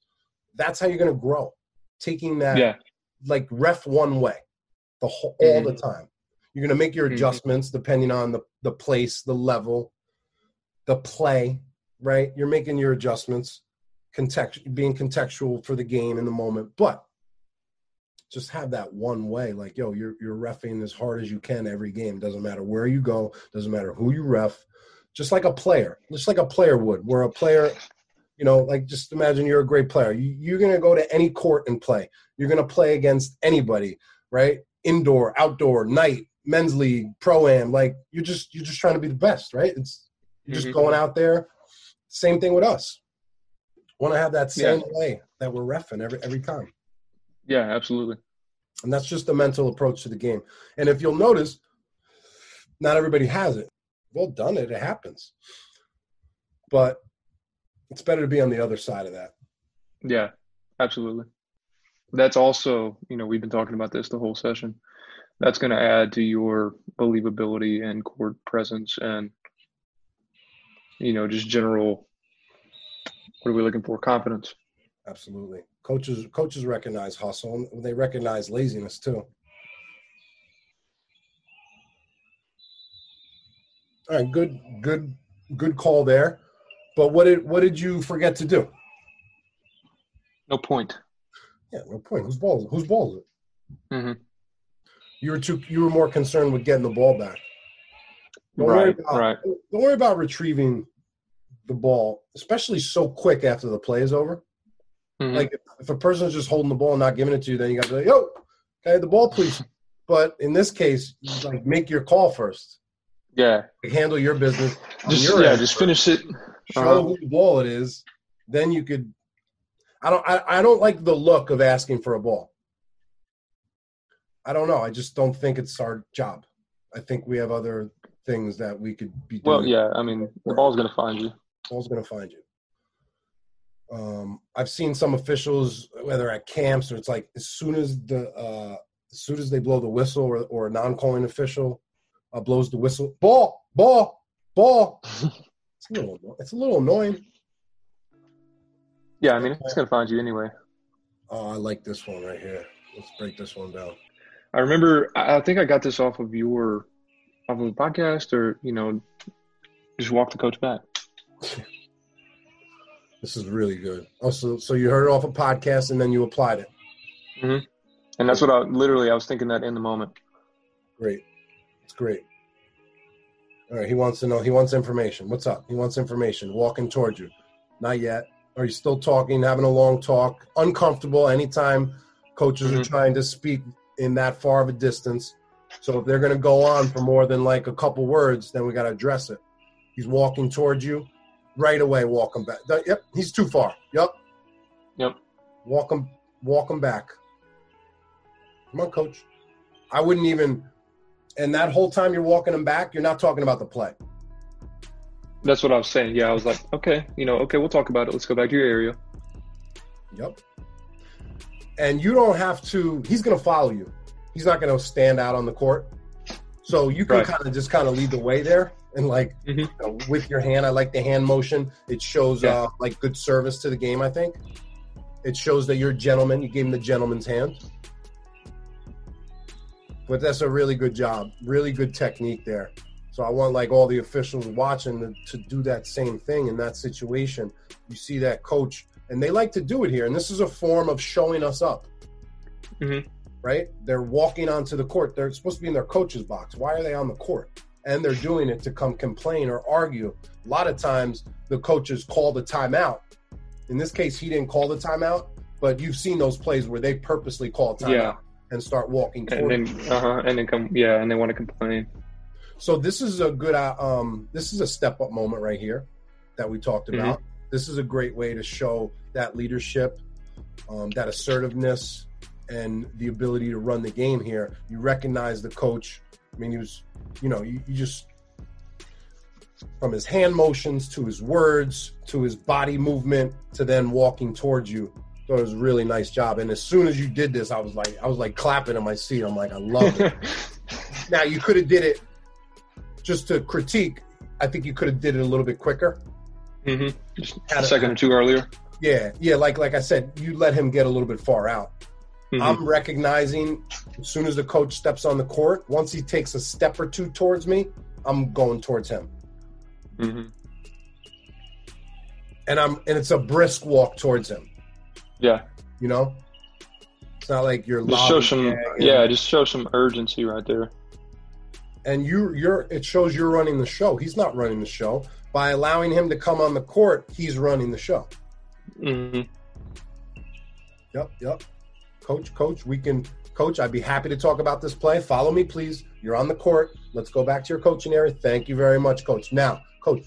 That's how you're going to grow. Taking that, Yeah. like ref one way, the whole, all Mhm. the time. You're going to make your Mhm. adjustments depending on the the place, the level, the play. Right, you're making your adjustments, context being contextual for the game in the moment, but just have that one way like yo you're you're refing as hard as you can every game doesn't matter where you go doesn't matter who you ref just like a player just like a player would where a player you know like just imagine you're a great player you, you're going to go to any court and play you're going to play against anybody right indoor outdoor night men's league pro am like you're just you're just trying to be the best right it's you're just mm-hmm. going out there same thing with us want to have that same Yeah. way that we're refing every every time Yeah, absolutely. and that's just the mental approach to the game. And if you'll notice, not everybody has it. Well done it, it happens. But it's better to be on the other side of that. Yeah, absolutely. That's also, you know, we've been talking about this the whole session. That's going to add to your believability and court presence and, you know, just general, what are we looking for? Confidence. Absolutely. Coaches coaches recognize hustle and they recognize laziness too. All right, good good good call there. But what did what did you forget to do? No point. Yeah, no point. Whose ball? Whose ball is it? hmm You were too. You were more concerned with getting the ball back. Don't worry Right, about, right. Don't worry about retrieving the ball, especially so quick after the play is over. Mhm. Like if, if a person's just holding the ball and not giving it to you, then you got to be like, "Yo, okay, the ball, please." But in this case, like make your call first. Yeah. Like, handle your business. Just your yeah, just first. finish it. show Uh-huh. who the ball it is, then you could. I don't. I, I don't like the look of asking for a ball. I don't know. I just don't think it's our job. I think we have other things that we could be doing. Well, yeah. I mean, the ball's gonna find you. Ball's going to find you. Um, I've seen some officials, whether at camps or it's like as soon as the uh, as soon as they blow the whistle or, or a non-calling official uh, blows the whistle, ball, ball, ball. it's a little, it's a little annoying. Yeah, I mean, it's gonna find you anyway. Oh, I like this one right here. Let's break this one down. I remember. I think I got this off of your, off of a podcast, or you know, just walk the coach back. This is really good. Oh, so, so you heard it off a podcast and then you applied it. And that's what I literally I was thinking that in the moment. Great. It's great. All right. He wants to know. He wants information. What's up? He wants information. Walking towards you. Not yet. Are you still talking, having a long talk? Uncomfortable anytime coaches are Mhm. trying to speak in that far of a distance. So if they're going to go on for more than like a couple words, then we got to address it. He's walking towards you. Right away, walk him back. Yep. He's too far. Yep. Yep. Walk him, walk him back. Come on, coach. I wouldn't even. And that whole time you're walking him back, you're not talking about the play. That's what I was saying. Yeah, I was like, okay, you know, okay, we'll talk about it. Let's go back to your area. Yep. And you don't have to. He's going to follow you. He's not going to stand out on the court. So you can Right. kind of just kind of lead the way there, and like Mhm. you know, with your hand. I like the hand motion. It shows Yeah. uh, like good service to the game. I think it shows that you're a gentleman. You gave him the gentleman's hand. But that's a really good job. Really good technique there. So I want like all the officials watching to, to do that same thing in that situation. You see that coach, and they like to do it here. And this is a form of showing us up. Mhm. Right? They're walking onto the court. They're supposed to be in their coach's box. Why are they on the court? And they're doing it to come complain or argue. A lot of times the coaches call the timeout. In this case, he didn't call the timeout, but you've seen those plays where they purposely call timeout Yeah. and start walking And then, uh huh, and then come, yeah, and they want to complain. so this is a good uh, um this is a step up moment right here that we talked Mm-hmm. This is a great way to show that leadership um, that assertiveness and the ability to run the game here. You recognize the coach. I mean he was you know you, you just from his hand motions to his words to his body movement to then walking towards you so it was a really nice job. And as soon as you did this i was like i was like clapping in my seat. I'm like i love it. Now you could have did it just to critique. I think you could have did it a little bit quicker. Hmm Just a second or two earlier. Yeah, yeah. Like like I said, you let him get a little bit far out. Mhm. I'm recognizing as soon as the coach steps on the court, once he takes a step or two towards me, I'm going towards him, Mhm. and I'm and it's a brisk walk towards him. Yeah, You know, it's not like you're just show some, lollygagging. yeah, just show some urgency right there. and you you're it shows you're running the show. He's not running the show by allowing him to come on the court. He's running the show. hmm Yep, yep. Coach, coach, we can coach, I'd be happy to talk about this play. Follow me, please. You're on the court. Let's go back to your coaching area. Thank you very much, coach. Now, coach,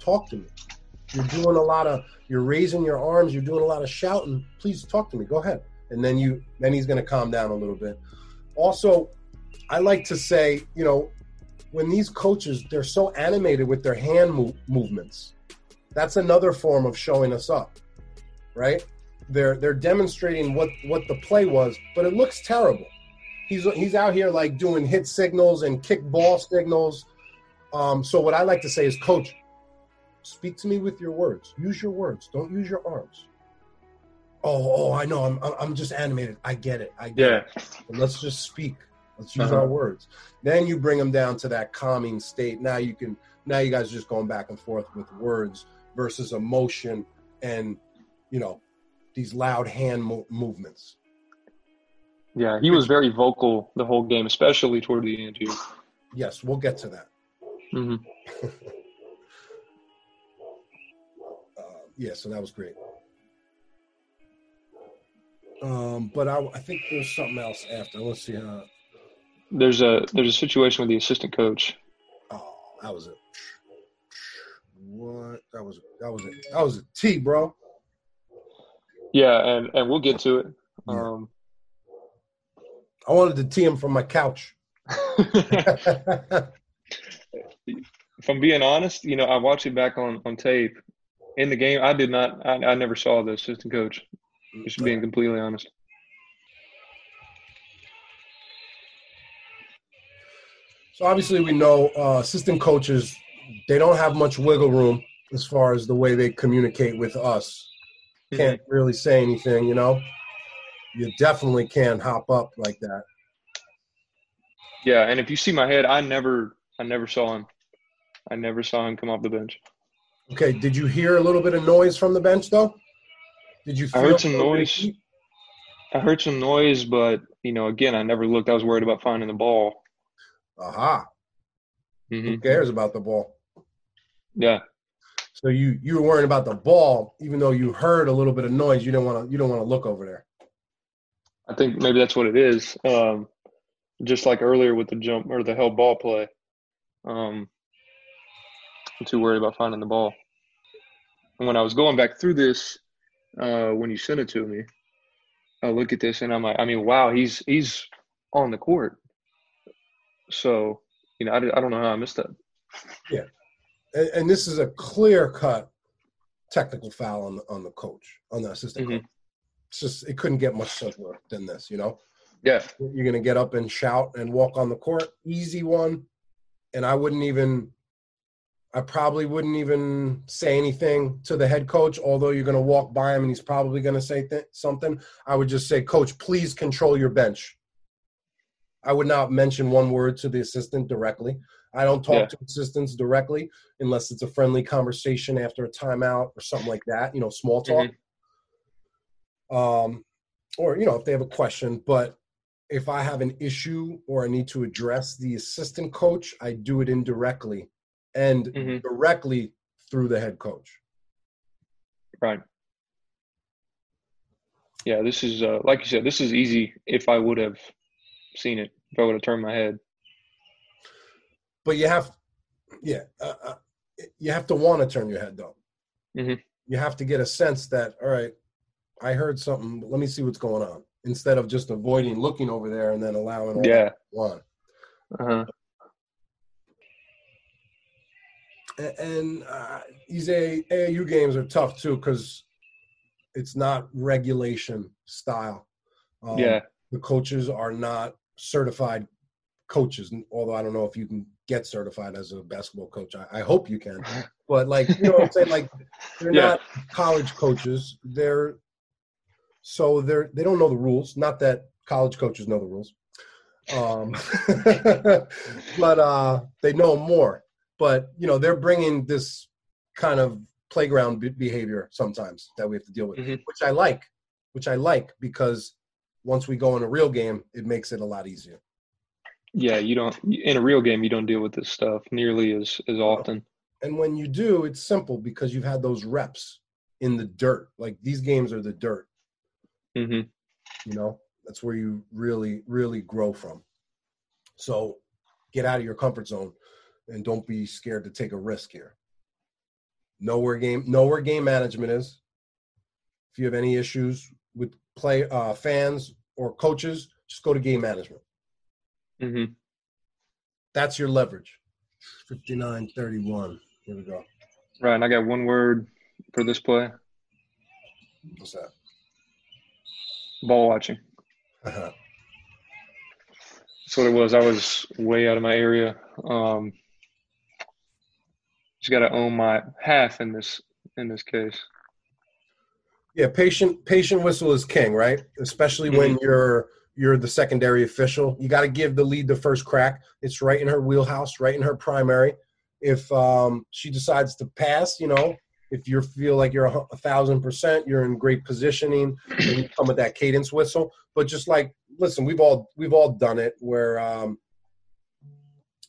talk to me. You're doing a lot of you're raising your arms, you're doing a lot of shouting. Please talk to me. Go ahead. And then you then he's gonna calm down a little bit. Also, I like to say, you know, when these coaches they're so animated with their hand move, movements, that's another form of showing us up, right? they're they're demonstrating what what the play was, but it looks terrible. He's he's out here like doing hit signals and kick ball signals. Um, so what I like to say is, Coach, speak to me with your words. Use your words. Don't use your arms. Oh, oh, I know. I'm I'm- I'm just animated. I get it. I get Yeah, it. Let's just speak. Let's use Uh-huh. our words. Then you bring them down to that calming state. Now you can. Now you guys are just going back and forth with words versus emotion and you know these loud hand mo- movements. Yeah, he was very vocal the whole game, especially toward the end. Too. Yes, we'll get to that. hmm Uh, yeah, so that was great. Um, but I, I think there's something else after. Let's see how. There's a there's a situation with the assistant coach. Oh, that was it. What? That was that was it. That was a T, bro. Yeah, and and we'll get to it. Yeah. Um, I wanted to tee him from my couch. if I'm being honest, you know, I watched it back on on tape. In the game, I did not. I, I never saw the assistant coach. Just being completely honest. So obviously, we know uh, assistant coaches they don't have much wiggle room as far as the way they communicate with us. Can't really say anything, you know. You definitely can't hop up like that. Yeah, and if you see my head, I never, I never saw him. I never saw him come off the bench. Okay, did you hear a little bit of noise from the bench though? Did you? I heard some a little bit of noise. I heard some noise, but you know, again, I never looked. I was worried about finding the ball. Aha! hmm Who cares about the ball? Yeah, So you you were worrying about the ball, even though you heard a little bit of noise. You didn't want to. You don't want to look over there. I think maybe that's what it is. Um, just like earlier with the jump or the held ball play. Um, I'm too worried about finding the ball. And when I was going back through this, uh, when you sent it to me, I look at this and I'm like, I mean, wow, he's he's on the court. So, you know, I, I don't know how I missed that. And, and this is a clear cut technical foul on the, on the coach, on the assistant Mhm. coach. It's just it couldn't get much simpler than this, you know. Yeah, You're gonna get up and shout and walk on the court, easy one. And I wouldn't even, I probably wouldn't even say anything to the head coach. Although you're gonna walk by him and he's probably gonna say th- something, I would just say, Coach, please control your bench. I would not mention one word to the assistant directly. I don't talk Yeah. to assistants directly unless it's a friendly conversation after a timeout or something like that. You know, small talk. Um, or you know, if they have a question. But if I have an issue or I need to address the assistant coach, I do it indirectly and Mhm. directly through the head coach. right. Yeah, this is uh, like you said, this is easy if I would have seen it, if I would have turned my head. But you have, yeah, uh, uh, you have to want to turn your head though. Mhm. You have to get a sense that all right, I heard something. But let me see what's going on instead of just avoiding looking over there and then allowing all Yeah. that to go on. Uh-huh. A- and uh, these A- AAU games are tough too because it's not regulation style. Um, Yeah. the coaches are not certified coaches. Although I don't know if you can get certified as a basketball coach. I, I hope you can, but like you know what I'm saying. Like they're Yeah. not college coaches. They're so they're they don't know the rules. Not that college coaches know the rules, um, but uh, they know more. But you know they're bringing this kind of playground be- behavior sometimes that we have to deal with, Mhm. which I like, which I like because once we go in a real game, it makes it a lot easier. Yeah, you don't in a real game you don't deal with this stuff nearly as as often. And when you do, it's simple because you've had those reps in the dirt. Like these games are the dirt. hmm you know that's where you really really grow from so get out of your comfort zone and don't be scared to take a risk here know where game know where game management is if you have any issues with play uh, fans or coaches just go to game management hmm that's your leverage 5931 here we go Right, and I got one word for this play: what's that ball watching. Uh-huh. That's what it was. I was way out of my area. Um, just got to own my half in this in this case. Yeah, patient patient whistle is king, right? Especially when you're you're the secondary official. You got to give the lead the first crack. It's right in her wheelhouse, right in her primary. If um, she decides to pass, you know, If you feel like you're a, a thousand percent, you're in great positioning, and you come with that cadence whistle. But just like, listen, we've all we've all done it where um,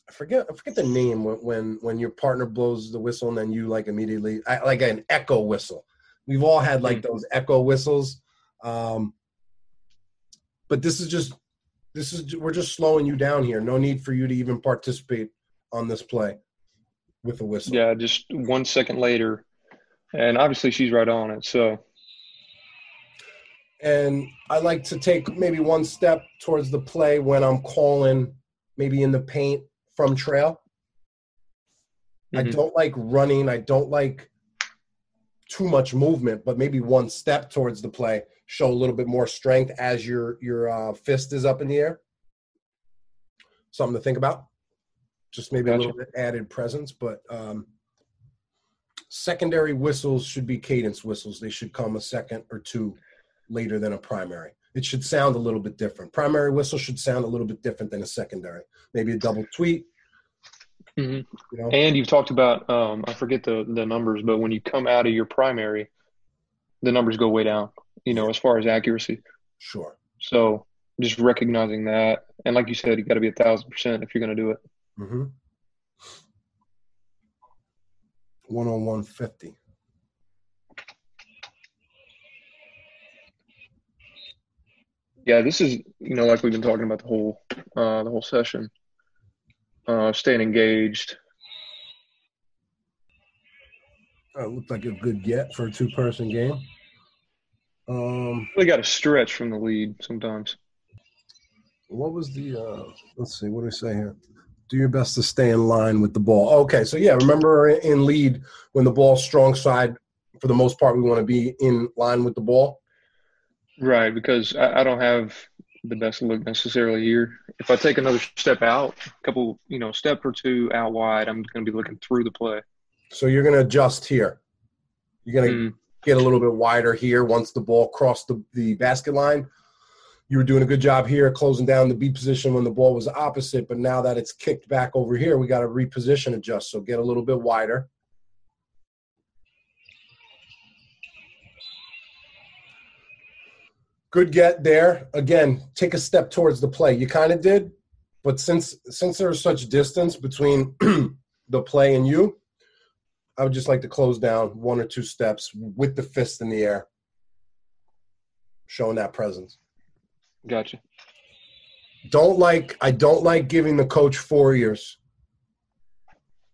I forget I forget the name when when when your partner blows the whistle and then you like immediately I, like an echo whistle. We've all had like those echo whistles. Um, but this is just this is we're just slowing you down here. No need for you to even participate on this play with a whistle. Yeah, just one second later, and obviously she's right on it. So And I like to take maybe one step towards the play when I'm calling maybe in the paint from trail. I Mhm. don't like running. I don't like too much movement, but maybe one step towards the play, show a little bit more strength as your your uh, fist is up in the air. Something to think about. Just maybe a little bit added presence, but um, secondary whistles should be cadence whistles. They should come a second or two later than a primary. It should sound a little bit different. Primary whistle should sound a little bit different than a secondary. Maybe a double tweet. Mhm. You know, And you've talked about um, I forget the the numbers, but when you come out of your primary, the numbers go way down. You know, as far as accuracy. sure. So just recognizing that, and like you said, you got to be a thousand percent if you're going to do it. Mm-hmm. One on one fifty. Yeah, this is you know like we've been talking about the whole uh, the whole session. Uh, staying engaged. Uh, looked like a good get for a two person game. Um, Really got a stretch from the lead sometimes. what was the? Uh, let's see. What do we say here? Do your best to stay in line with the ball. Okay, so yeah, remember in lead when the ball's strong side. For the most part, we want to be in line with the ball. Right, because I, I don't have the best look necessarily here. If I take another step out, a couple, you know, step or two out wide, I'm going to be looking through the play. So you're going to adjust here. You're going to Mm, get a little bit wider here once the ball crossed the, the basket line. You were doing a good job here closing down the B position when the ball was opposite, but now that it's kicked back over here, we got to reposition adjust. So get a little bit wider. Good get there. Again, take a step towards the play. You kind of did, but since since there's such distance between the play and you, I would just like to close down one or two steps with the fist in the air, showing that presence. gotcha. Don't like I don't like giving the coach four years.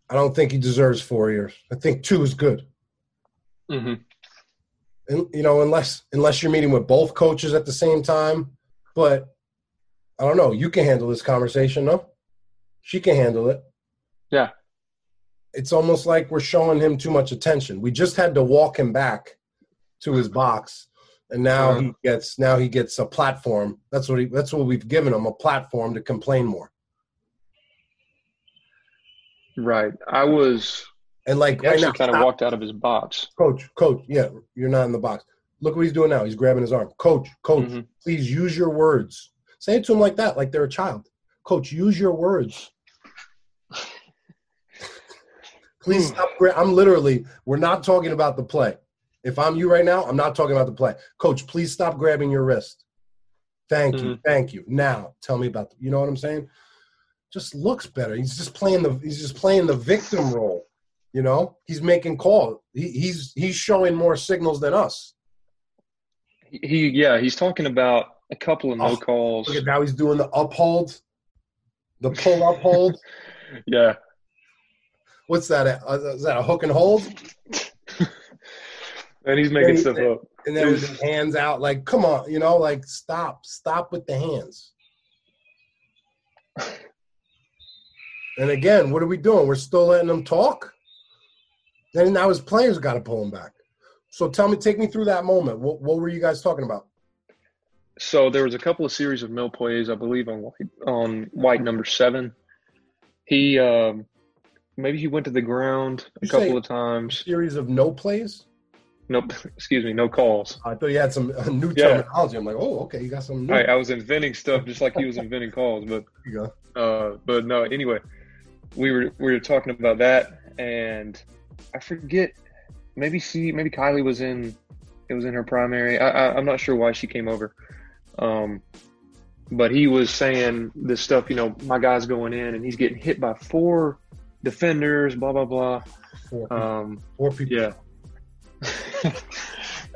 I don't think he deserves four years. I think two is good. hmm And you know, unless unless you're meeting with both coaches at the same time. But I don't know. You can handle this conversation, no? She can handle it. Yeah. It's almost like we're showing him too much attention. We just had to walk him back to his box, and now Uh-huh. he gets now he gets a platform. That's what he that's what we've given him a platform to complain more. Right. I was And like he right actually now, kind of walked out of his box. coach, coach, yeah, you're not in the box. Look what he's doing now. He's grabbing his arm. Coach, coach, Mhm. please use your words. Say it to him like that, like they're a child. Coach, use your words. Please stop. Gra- I'm literally, we're not talking about the play. If I'm you right now, I'm not talking about the play. Coach, please stop grabbing your wrist. Thank you. Thank you. Now, tell me about, the, you know what I'm saying? Just looks better. He's just playing the, he's just playing the victim role. You know, he's making call. He, he's he's showing more signals than us. He, yeah, he's talking about a couple of no Oh, calls. Look at now he's doing the uphold, the pull up hold. Yeah. What's that? Uh, is that a hook and hold? And he's making he- stuff up. And then with his hands out, like, come on, you know, like stop, stop with the hands. And again, what are we doing? We're still letting them talk. Then now his players got to pull him back. So tell me, take me through that moment. What, what were you guys talking about? So there was a couple of series of mill plays, I believe, on white, on white number seven. He um, maybe he went to the ground a You couple of times. Series of no plays. Nope, excuse me, no calls. I thought you had some uh, new Yeah. terminology. I'm like, oh, okay, you got some new. I, I was inventing stuff just like he was inventing calls, but There you go. uh, but no. Anyway, we were we were talking about that, and I forget maybe she, maybe Kylie was in. It was in her primary. I, I, I'm not sure why she came over. Um, but he was saying this stuff. You know, my guy's going in and he's getting hit by four defenders. Blah blah blah. Four people. Um, Four people. yeah.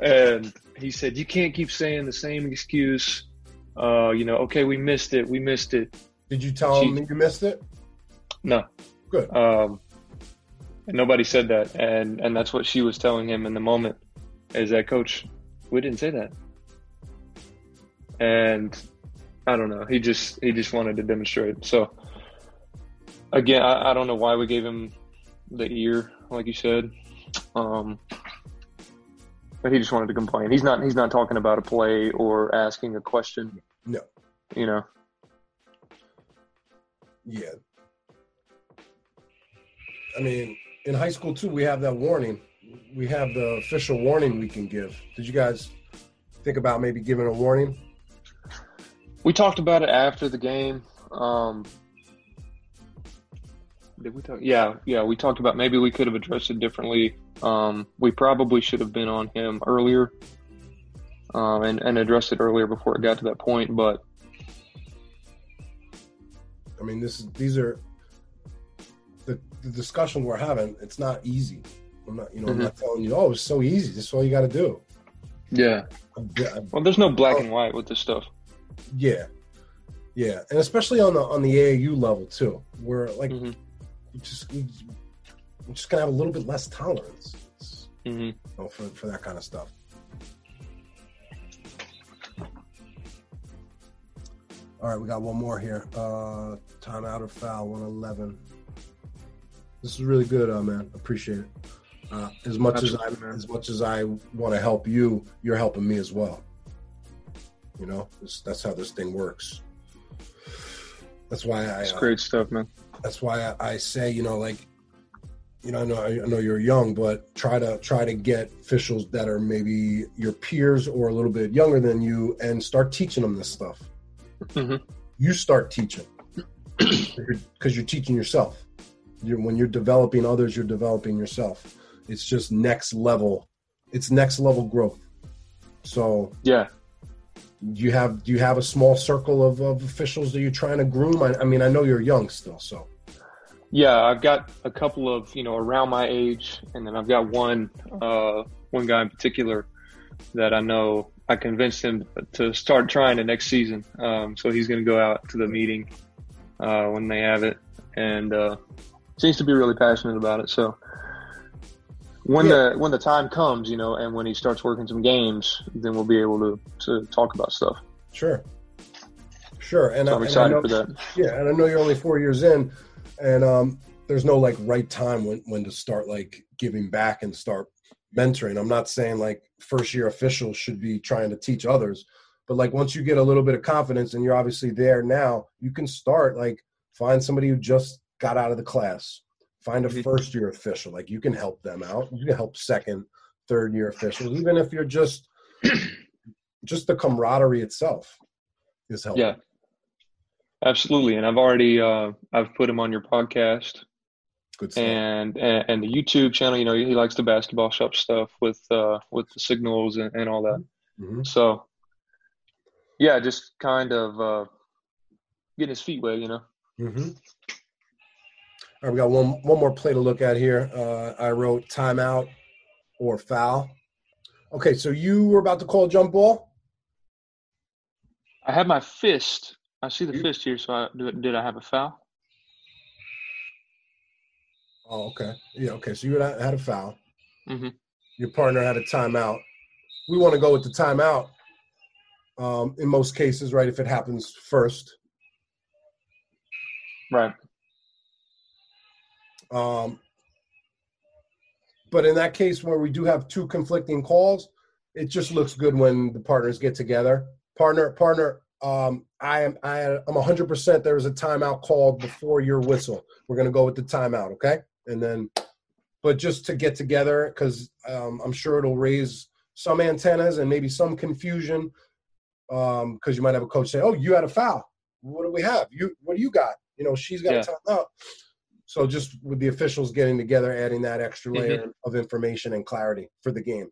and he said, You can't keep saying the same excuse. Uh, you know, okay, we missed it. We missed it. Did you tell She- him you missed it? No. Good. Um, and nobody said that. And, and that's what she was telling him in the moment is that, Coach, we didn't say that. And I don't know. He just he just wanted to demonstrate. So again, I, I don't know why we gave him the ear, like you said. Um, but he just wanted to complain. He's not he's not talking about a play or asking a question. No. You know. Yeah. I mean, in high school too, we have that warning. We have the official warning we can give. Did you guys think about maybe giving a warning? We talked about it after the game. Um, did we talk? Yeah, yeah. We talked about maybe we could have addressed it differently. Um, we probably should have been on him earlier um, and, and addressed it earlier before it got to that point. But I mean, this is these are the, the discussion we're having. It's not easy. I'm not, you know, I'm not telling you, oh, it's so easy. This is all you got to do. yeah, I'm- yeah, well, there's no black and white with this stuff. Yeah, yeah, and especially on the on the AAU level too, where like Mhm. we just we, we're just gonna have a little bit less tolerance hmm you know, for for that kind of stuff. All right, we got one more here. Uh, timeout or foul, one eleven. This is really good, uh, man. Appreciate it. Uh, as much as I man. as much as I want to help you, you're helping me as well. You know, This- that's how this thing works. That's why I. It's uh, great stuff, man. that's why I, I say, you know, like, you know, I know I know you're young, but try to try to get officials that are maybe your peers or a little bit younger than you, and start teaching them this stuff. Mhm. You start teaching because you're teaching yourself. You're, when you're developing others, you're developing yourself. It's just next level. It's next level growth. So Yeah. do you have do you have a small circle of, of officials that you're trying to groom? I, I mean, I know you're young still, so. Yeah, I've got a couple of you know around my age, and then I've got one uh, one guy in particular that I know I convinced him to start trying it next season. Um, so he's going to go out to the meeting uh, when they have it, and uh, seems to be really passionate about it. So when Yeah. the when the time comes, you know, and when he starts working some games, then we'll be able to to talk about stuff. Sure. Sure. And, So I, I'm and excited know, for that. Yeah, and I know you're only four years in, and um, there's no like right time when when to start like giving back and start mentoring. I'm not saying like first year officials should be trying to teach others, but like once you get a little bit of confidence and you're obviously there now, you can start like find somebody who just got out of the class, find a Mhm. first year official. Like you can help them out. You can help second, third year officials, even if you're just just the camaraderie itself is helpful. Yeah. Absolutely, and I've already uh, I've put him on your podcast Good stuff. and, and and the YouTube channel. You know, he likes the basketball shop stuff with uh, with the signals and, and all that. Mhm. So, yeah, just kind of uh, getting his feet wet. You know. Mm-hmm. All right, we got one one more play to look at here. Uh, I wrote timeout or foul. Okay, so you were about to call jump ball. I have my fist. I see the You- fist here. So, I, did, I have a foul? Oh, okay. Yeah, okay. So you had a foul. Mhm. Your partner had a timeout. We want to go with the timeout. Um, in most cases, right? If it happens first, Right. Um, but in that case, where we do have two conflicting calls, it just looks good when the partners get together. Partner, partner, um, I am, I am, 100. percent There was a timeout called before your whistle. We're gonna go with the timeout, okay? And then, but just to get together, because um, I'm sure it'll raise some antennas and maybe some confusion, because you might have a coach say, "Oh, you had a foul. What do we have? You, what do you got? You know, she's got Yeah. a timeout." So just with the officials getting together, adding that extra Mm-hmm. layer of information and clarity for the game.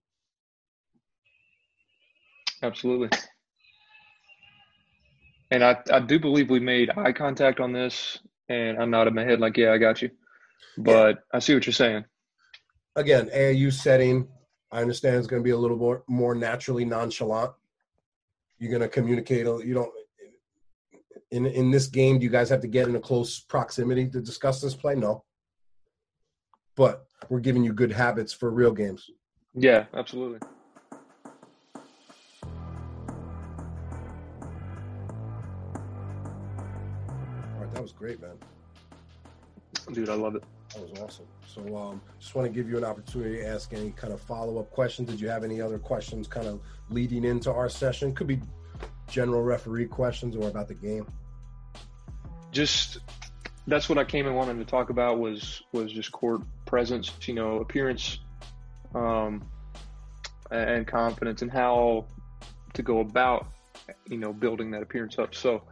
Absolutely. And I, I do believe we made eye contact on this, and I nodded my head like, yeah, I got you. But I see what you're saying. Again, AAU setting. I understand it's going to be a little more more naturally nonchalant. You're going to communicate. You don't. In in this game, do you guys have to get in a close proximity to discuss this play? No. But we're giving you good habits for real games. Yeah, absolutely. All right, that was great, man. Dude, I love it. That was awesome. So, um, just want to give you an opportunity to ask any kind of follow up questions. Did you have any other questions, kind of leading into our session? Could be general referee questions or about the game. Just that's what I came and wanted to talk about was was just court presence, you know, appearance, um, and confidence, and how to go about, you know, building that appearance up. So,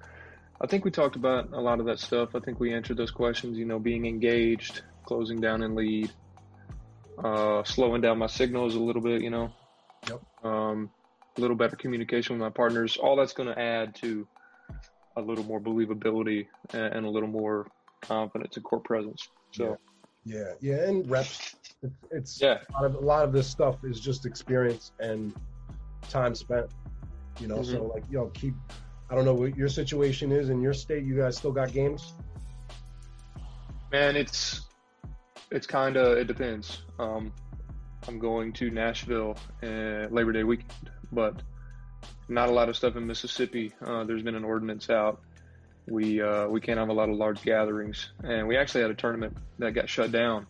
I think we talked about a lot of that stuff. I think we answered those questions. You know, being engaged, closing down and lead, uh, slowing down my signals a little bit. You know, Yep. um, a little better communication with my partners. All that's going to add to a little more believability and, a little more confidence and court presence. So, Yeah, yeah, and reps. It's, it's yeah, a, lot of, a lot of this stuff is just experience and time spent. You know, so like you know, keep. I don't know what your situation is in your state. You guys still got games? man, it's it's kind of it depends. Um, I'm going to Nashville uh, Labor Day weekend, but not a lot of stuff in Mississippi. Uh, there's been an ordinance out. We uh, we can't have a lot of large gatherings, and we actually had a tournament that got shut down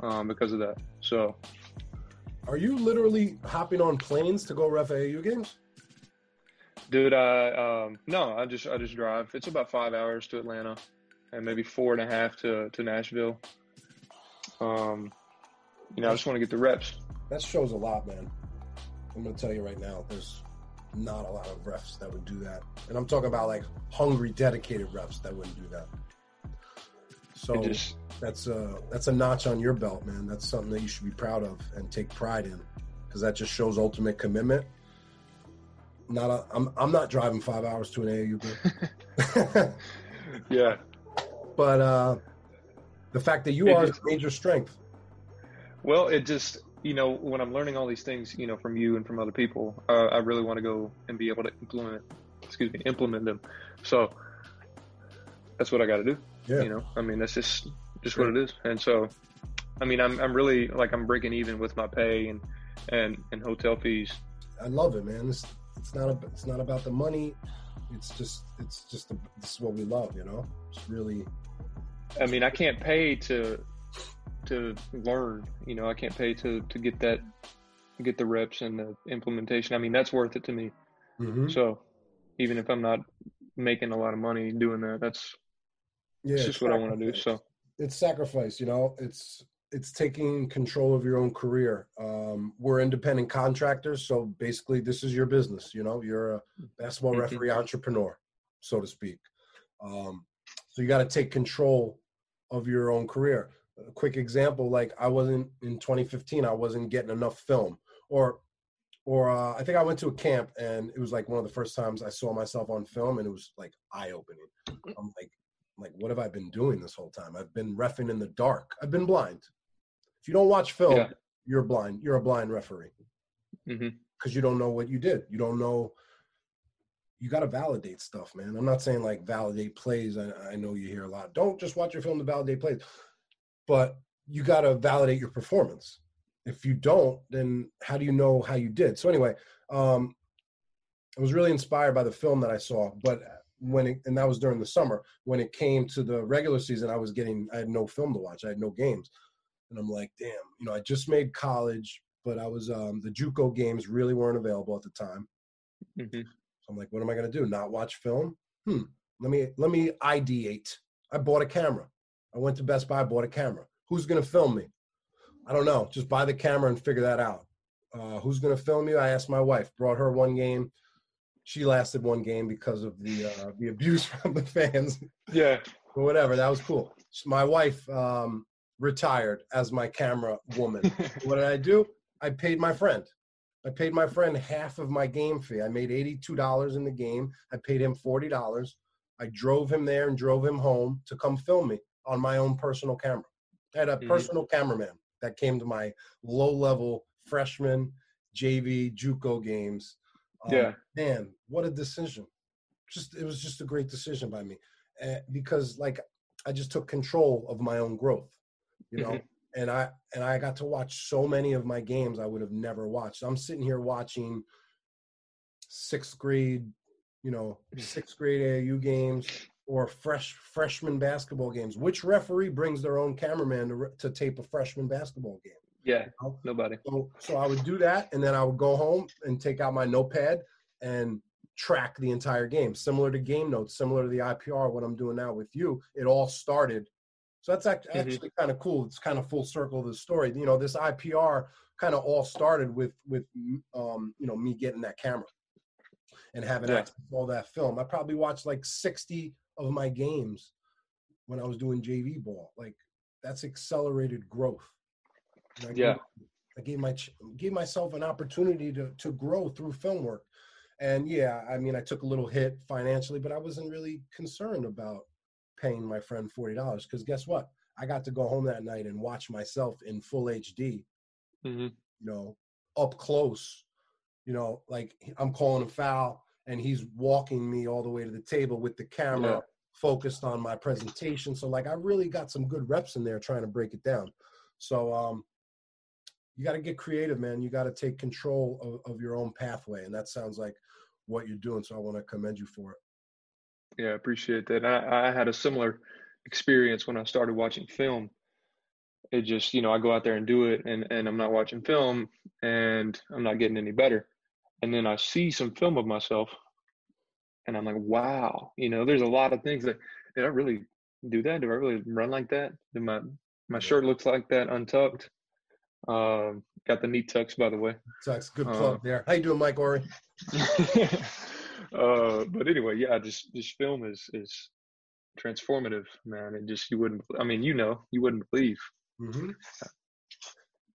um, because of that. So Are you literally hopping on planes to go ref AAU games? Dude, I um, no, I just I just drive. It's about five hours to Atlanta, and maybe four and a half to to Nashville. Um, you know, I just want to get the reps. That shows a lot, man. I'm gonna tell you right now, there's not a lot of refs that would do that, and I'm talking about like hungry, dedicated refs that wouldn't do that. So just that's a that's a notch on your belt, man. That's something that you should be proud of and take pride in, because that just shows ultimate commitment. Not a, I'm I'm not driving five hours to an AAU game, yeah, but uh, the fact that you It are just- a major strength. Well, it just you know when I'm learning all these things, you know, from you and from other people, uh, I really want to go and be able to implement, excuse me, implement them. So that's what I got to do. Yeah. You know, I mean, that's just just what it is. And so, I mean, I'm I'm really like I'm breaking even with my pay and and and hotel fees. I love it, man. It's it's not a, it's not about the money. It's just it's just the, this is what we love, you know. It's really I mean, I can't pay to to learn. You know, I can't pay to to get that get the reps and the implementation. I mean, that's worth it to me. Mhm. So even if I'm not making a lot of money doing that, that's yeah. it's just what I want to do. sacrifice. So it's sacrifice, you know. It's it's taking control of your own career. Um, we're independent contractors, so basically, this is your business. You know, you're a basketball Mhm. referee entrepreneur, so to speak. Um, so you got to take control of your own career. A quick example, like I wasn't in 2015, I wasn't getting enough film, or or uh, I think I went to a camp and it was like one of the first times I saw myself on film, and it was like eye opening. I'm like, like, what have I been doing this whole time? I've been refing in the dark. I've been blind. If you don't watch film, Yeah. you're blind. You're a blind referee because you don't know what you did. You don't know. You got to validate stuff, man. I'm not saying like validate plays. I, I know you hear a lot. Don't just watch your film to validate plays, but you got to validate your performance. If you don't, then how do you know how you did? So anyway, um, I was really inspired by the film that I saw, but when it, and that was during the summer. When it came to the regular season, I was getting I had no film to watch. I had no games, and I'm like, damn, you know, I just made college, but I was um, the JUCO games really weren't available at the time. hmm So I'm like, what am I gonna do? Not watch film? Hmm. Let me let me ideate. I bought a camera. I went to Best Buy, bought a camera. Who's gonna film me? I don't know. Just buy the camera and figure that out. Uh, who's gonna film you? I asked my wife. Brought her one game. She lasted one game because of the uh, the abuse from the fans. Yeah. But whatever, that was cool. So my wife um, retired as my camera woman. what did I do? I paid my friend. I paid my friend half of my game fee. I made $82 in the game. I paid him $40. I drove him there and drove him home to come film me on my own personal camera. I had a Mhm. personal cameraman that came to my low level freshman, JV, JUCO games. Um, Yeah. Man, what a decision. Just it was just a great decision by me. Uh, because like I just took control of my own growth. You know, and I and I got to watch so many of my games I would have never watched. I'm sitting here watching sixth grade, you know, sixth grade AAU games or fresh freshman basketball games. Which referee brings their own cameraman to, to tape a freshman basketball game? Yeah, you know? nobody. So, so I would do that, and then I would go home and take out my notepad and track the entire game, similar to game notes, similar to the IPR. What I'm doing now with you, it all started. So that's act- Mhm. actually kind of cool. It's kind of full circle of the story. You know, this IPR kind of all started with with um, you know me getting that camera and having Yeah. access to all that film. I probably watched like 60 of my games when I was doing JV ball. Like that's accelerated growth. I gave- Yeah. I gave my gave myself an opportunity to to grow through film work. And yeah, I mean, I took a little hit financially, but I wasn't really concerned about paying my friend forty dollars because guess what? I got to go home that night and watch myself in full HD hmm you know, up close, you know, like I'm calling a foul and he's walking me all the way to the table with the camera Yeah. focused on my presentation. So like I really got some good reps in there trying to break it down. So um you got to get creative, man. You got to take control of, of your own pathway. And that sounds like what you're doing. So I want to commend you for it. Yeah, I appreciate that. I, I had a similar experience when I started watching film. It just, you know, I go out there and do it, and, and I'm not watching film, and I'm not getting any better. And then I see some film of myself, and I'm like, wow, you know, there's a lot of things that did I really do that? Do I really run like that? Did my my shirt looks like that untucked? Um, got the neat tucks, by the way. Tucks, good Uh, plug there. How you doing, Mike Ori? uh, but anyway, yeah, just this film is is transformative, man. And just you wouldn't. I mean, you know, you wouldn't believe. Mm-hmm.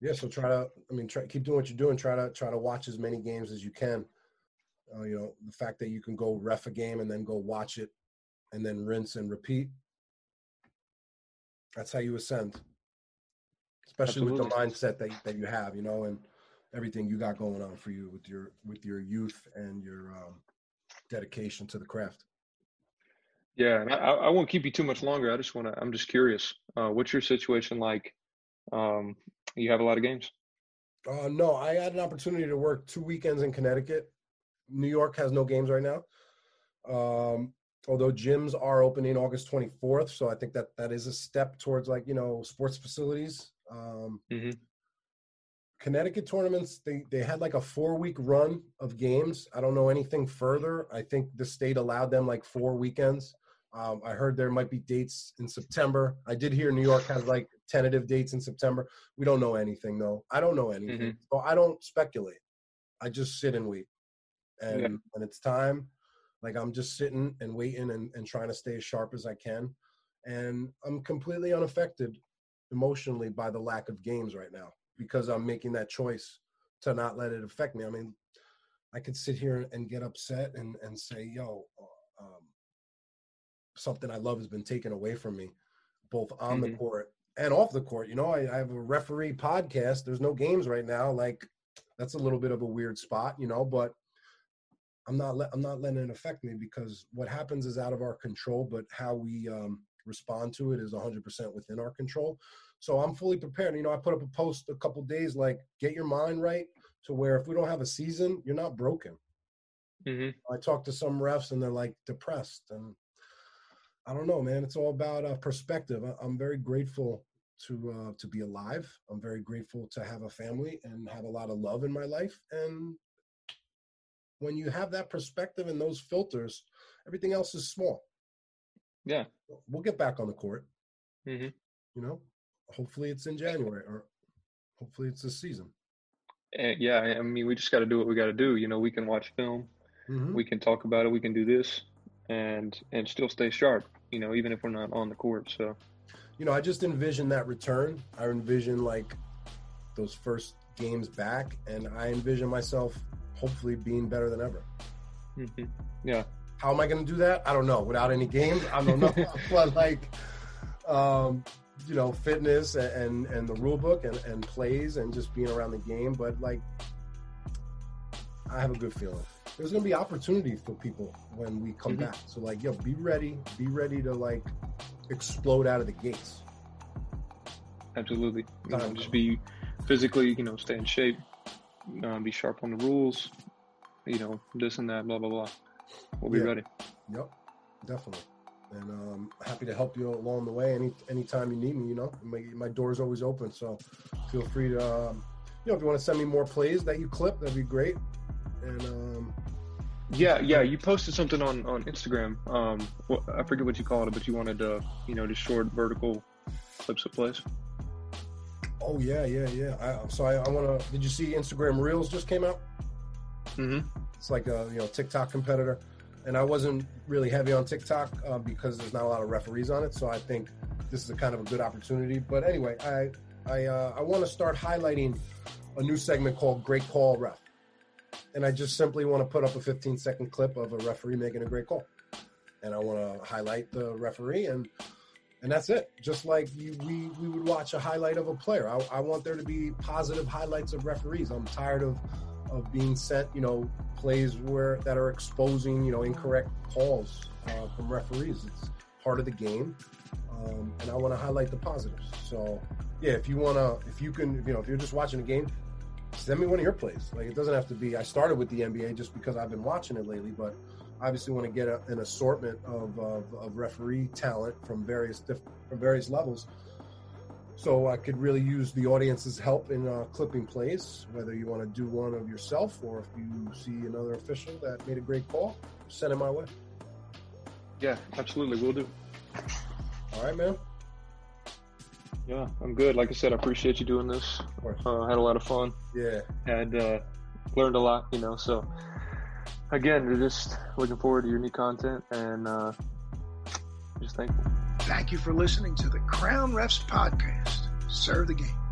Yeah, so try to. I mean, try keep doing what you're doing. Try to try to watch as many games as you can. Uh, you know, the fact that you can go ref a game and then go watch it, and then rinse and repeat. That's how you ascend, especially with the mindset that that you have. You know, and everything you got going on for you with your with your youth and your um, dedication to the craft. Yeah, and I, I I won't keep you too much longer. I just want to. I'm just curious. Uh, what's your situation like? Um, you have a lot of games. Uh, no, I had an opportunity to work two weekends in Connecticut. New York has no games right now. Um, although gyms are opening August 24th, so I think that that is a step towards like you know sports facilities. Um, hmm Connecticut tournaments they they had like a four week run of games. I don't know anything further. I think the state allowed them like four weekends. Um, I heard there might be dates in September. I did hear New York has like tentative dates in September. We don't know anything though. I don't know anything, so I don't speculate. I just sit and wait, and Yeah. when it's time, like I'm just sitting and waiting and, and trying to stay as sharp as I can, and I'm completely unaffected emotionally by the lack of games right now because I'm making that choice to not let it affect me. I mean, I could sit here and get upset and and say, "Yo, um, something I love has been taken away from me, both on the Mhm. court and off the court." You know, I, I have a referee podcast. There's no games right now. Like, that's a little bit of a weird spot, you know, but. I'm not let, I'm not letting it affect me because what happens is out of our control, but how we um, respond to it is 100% within our control. So I'm fully prepared. You know, I put up a post a couple days like, get your mind right to where if we don't have a season, you're not broken. hmm I talked to some refs and they're like depressed. And I don't know, man. It's all about uh, perspective. I- I'm very grateful to uh, to be alive. I'm very grateful to have a family and have a lot of love in my life. And when you have that perspective and those filters, everything else is small. Yeah. We'll get back on the court. hmm You know, hopefully it's in January or hopefully it's this season. And yeah, I mean, we just got to do what we got to do. You know, we can watch film, Mhm. we can talk about it, we can do this, and and still stay sharp. You know, even if we're not on the court. So you know, I just envision that return. I envision like those first games back, and I envision myself hopefully being better than ever. hmm yeah, How am I going to do that? I don't know. Without any games, I don't know. but like, um, you know, fitness and and the rule book and, and plays and just being around the game. But like, I have a good feeling. There's to be opportunity for people when we come Mhm. back. So like, yo, be ready. Be ready to like explode out of the gates. absolutely. You know, just be physically, you know, stay in shape, uh, be sharp on the rules. You know, this and that, blah blah blah. We'll be Yeah. ready. Yep, definitely. And um, happy to help you along the way. Any anytime you need me, you know, my, my door's always open. So feel free to, um, you know, if you want to send me more plays that you clip, that'd be great. And um, Yeah, yeah. You posted something on on Instagram. Um, what, I forget what you called it, but you wanted to, you know, just short vertical clips of plays. oh yeah, yeah, yeah. I, so I, I want to. Did you see Instagram Reels just came out? hmm It's like a you know TikTok competitor, and I wasn't really heavy on TikTok uh, because there's not a lot of referees on it. So I think this is a kind of a good opportunity. But anyway, I I uh, I want to start highlighting a new segment called Great Call Ref, and I just simply want to put up a 15 second clip of a referee making a great call, and I want to highlight the referee and. And that's it. Just like you, we, we would watch a highlight of a player. I, I want there to be positive highlights of referees. I'm tired of of being sent, you know, plays where that are exposing, you know, incorrect calls uh, from referees. It's part of the game, um, and I want to highlight the positives. So, yeah, if you want to, if you can, you know, if you're just watching a game, send me one of your plays. Like it doesn't have to be. I started with the NBA just because I've been watching it lately, but obviously want to get a, an assortment of, of, of referee talent from various diff, from various levels. So I could really use the audience's help in uh, clipping plays, whether you want to do one of yourself or if you see another official that made a great call, send it my way. Yeah, absolutely. We'll do. All right, man. Yeah, I'm good. Like I said, I appreciate you doing this. Of course. Uh, had a lot of fun. Yeah. And uh, learned a lot. You know, so again, we're just looking forward to your new content and uh, just thankful. Thank you for listening to the Crown Refs Podcast. Serve the game.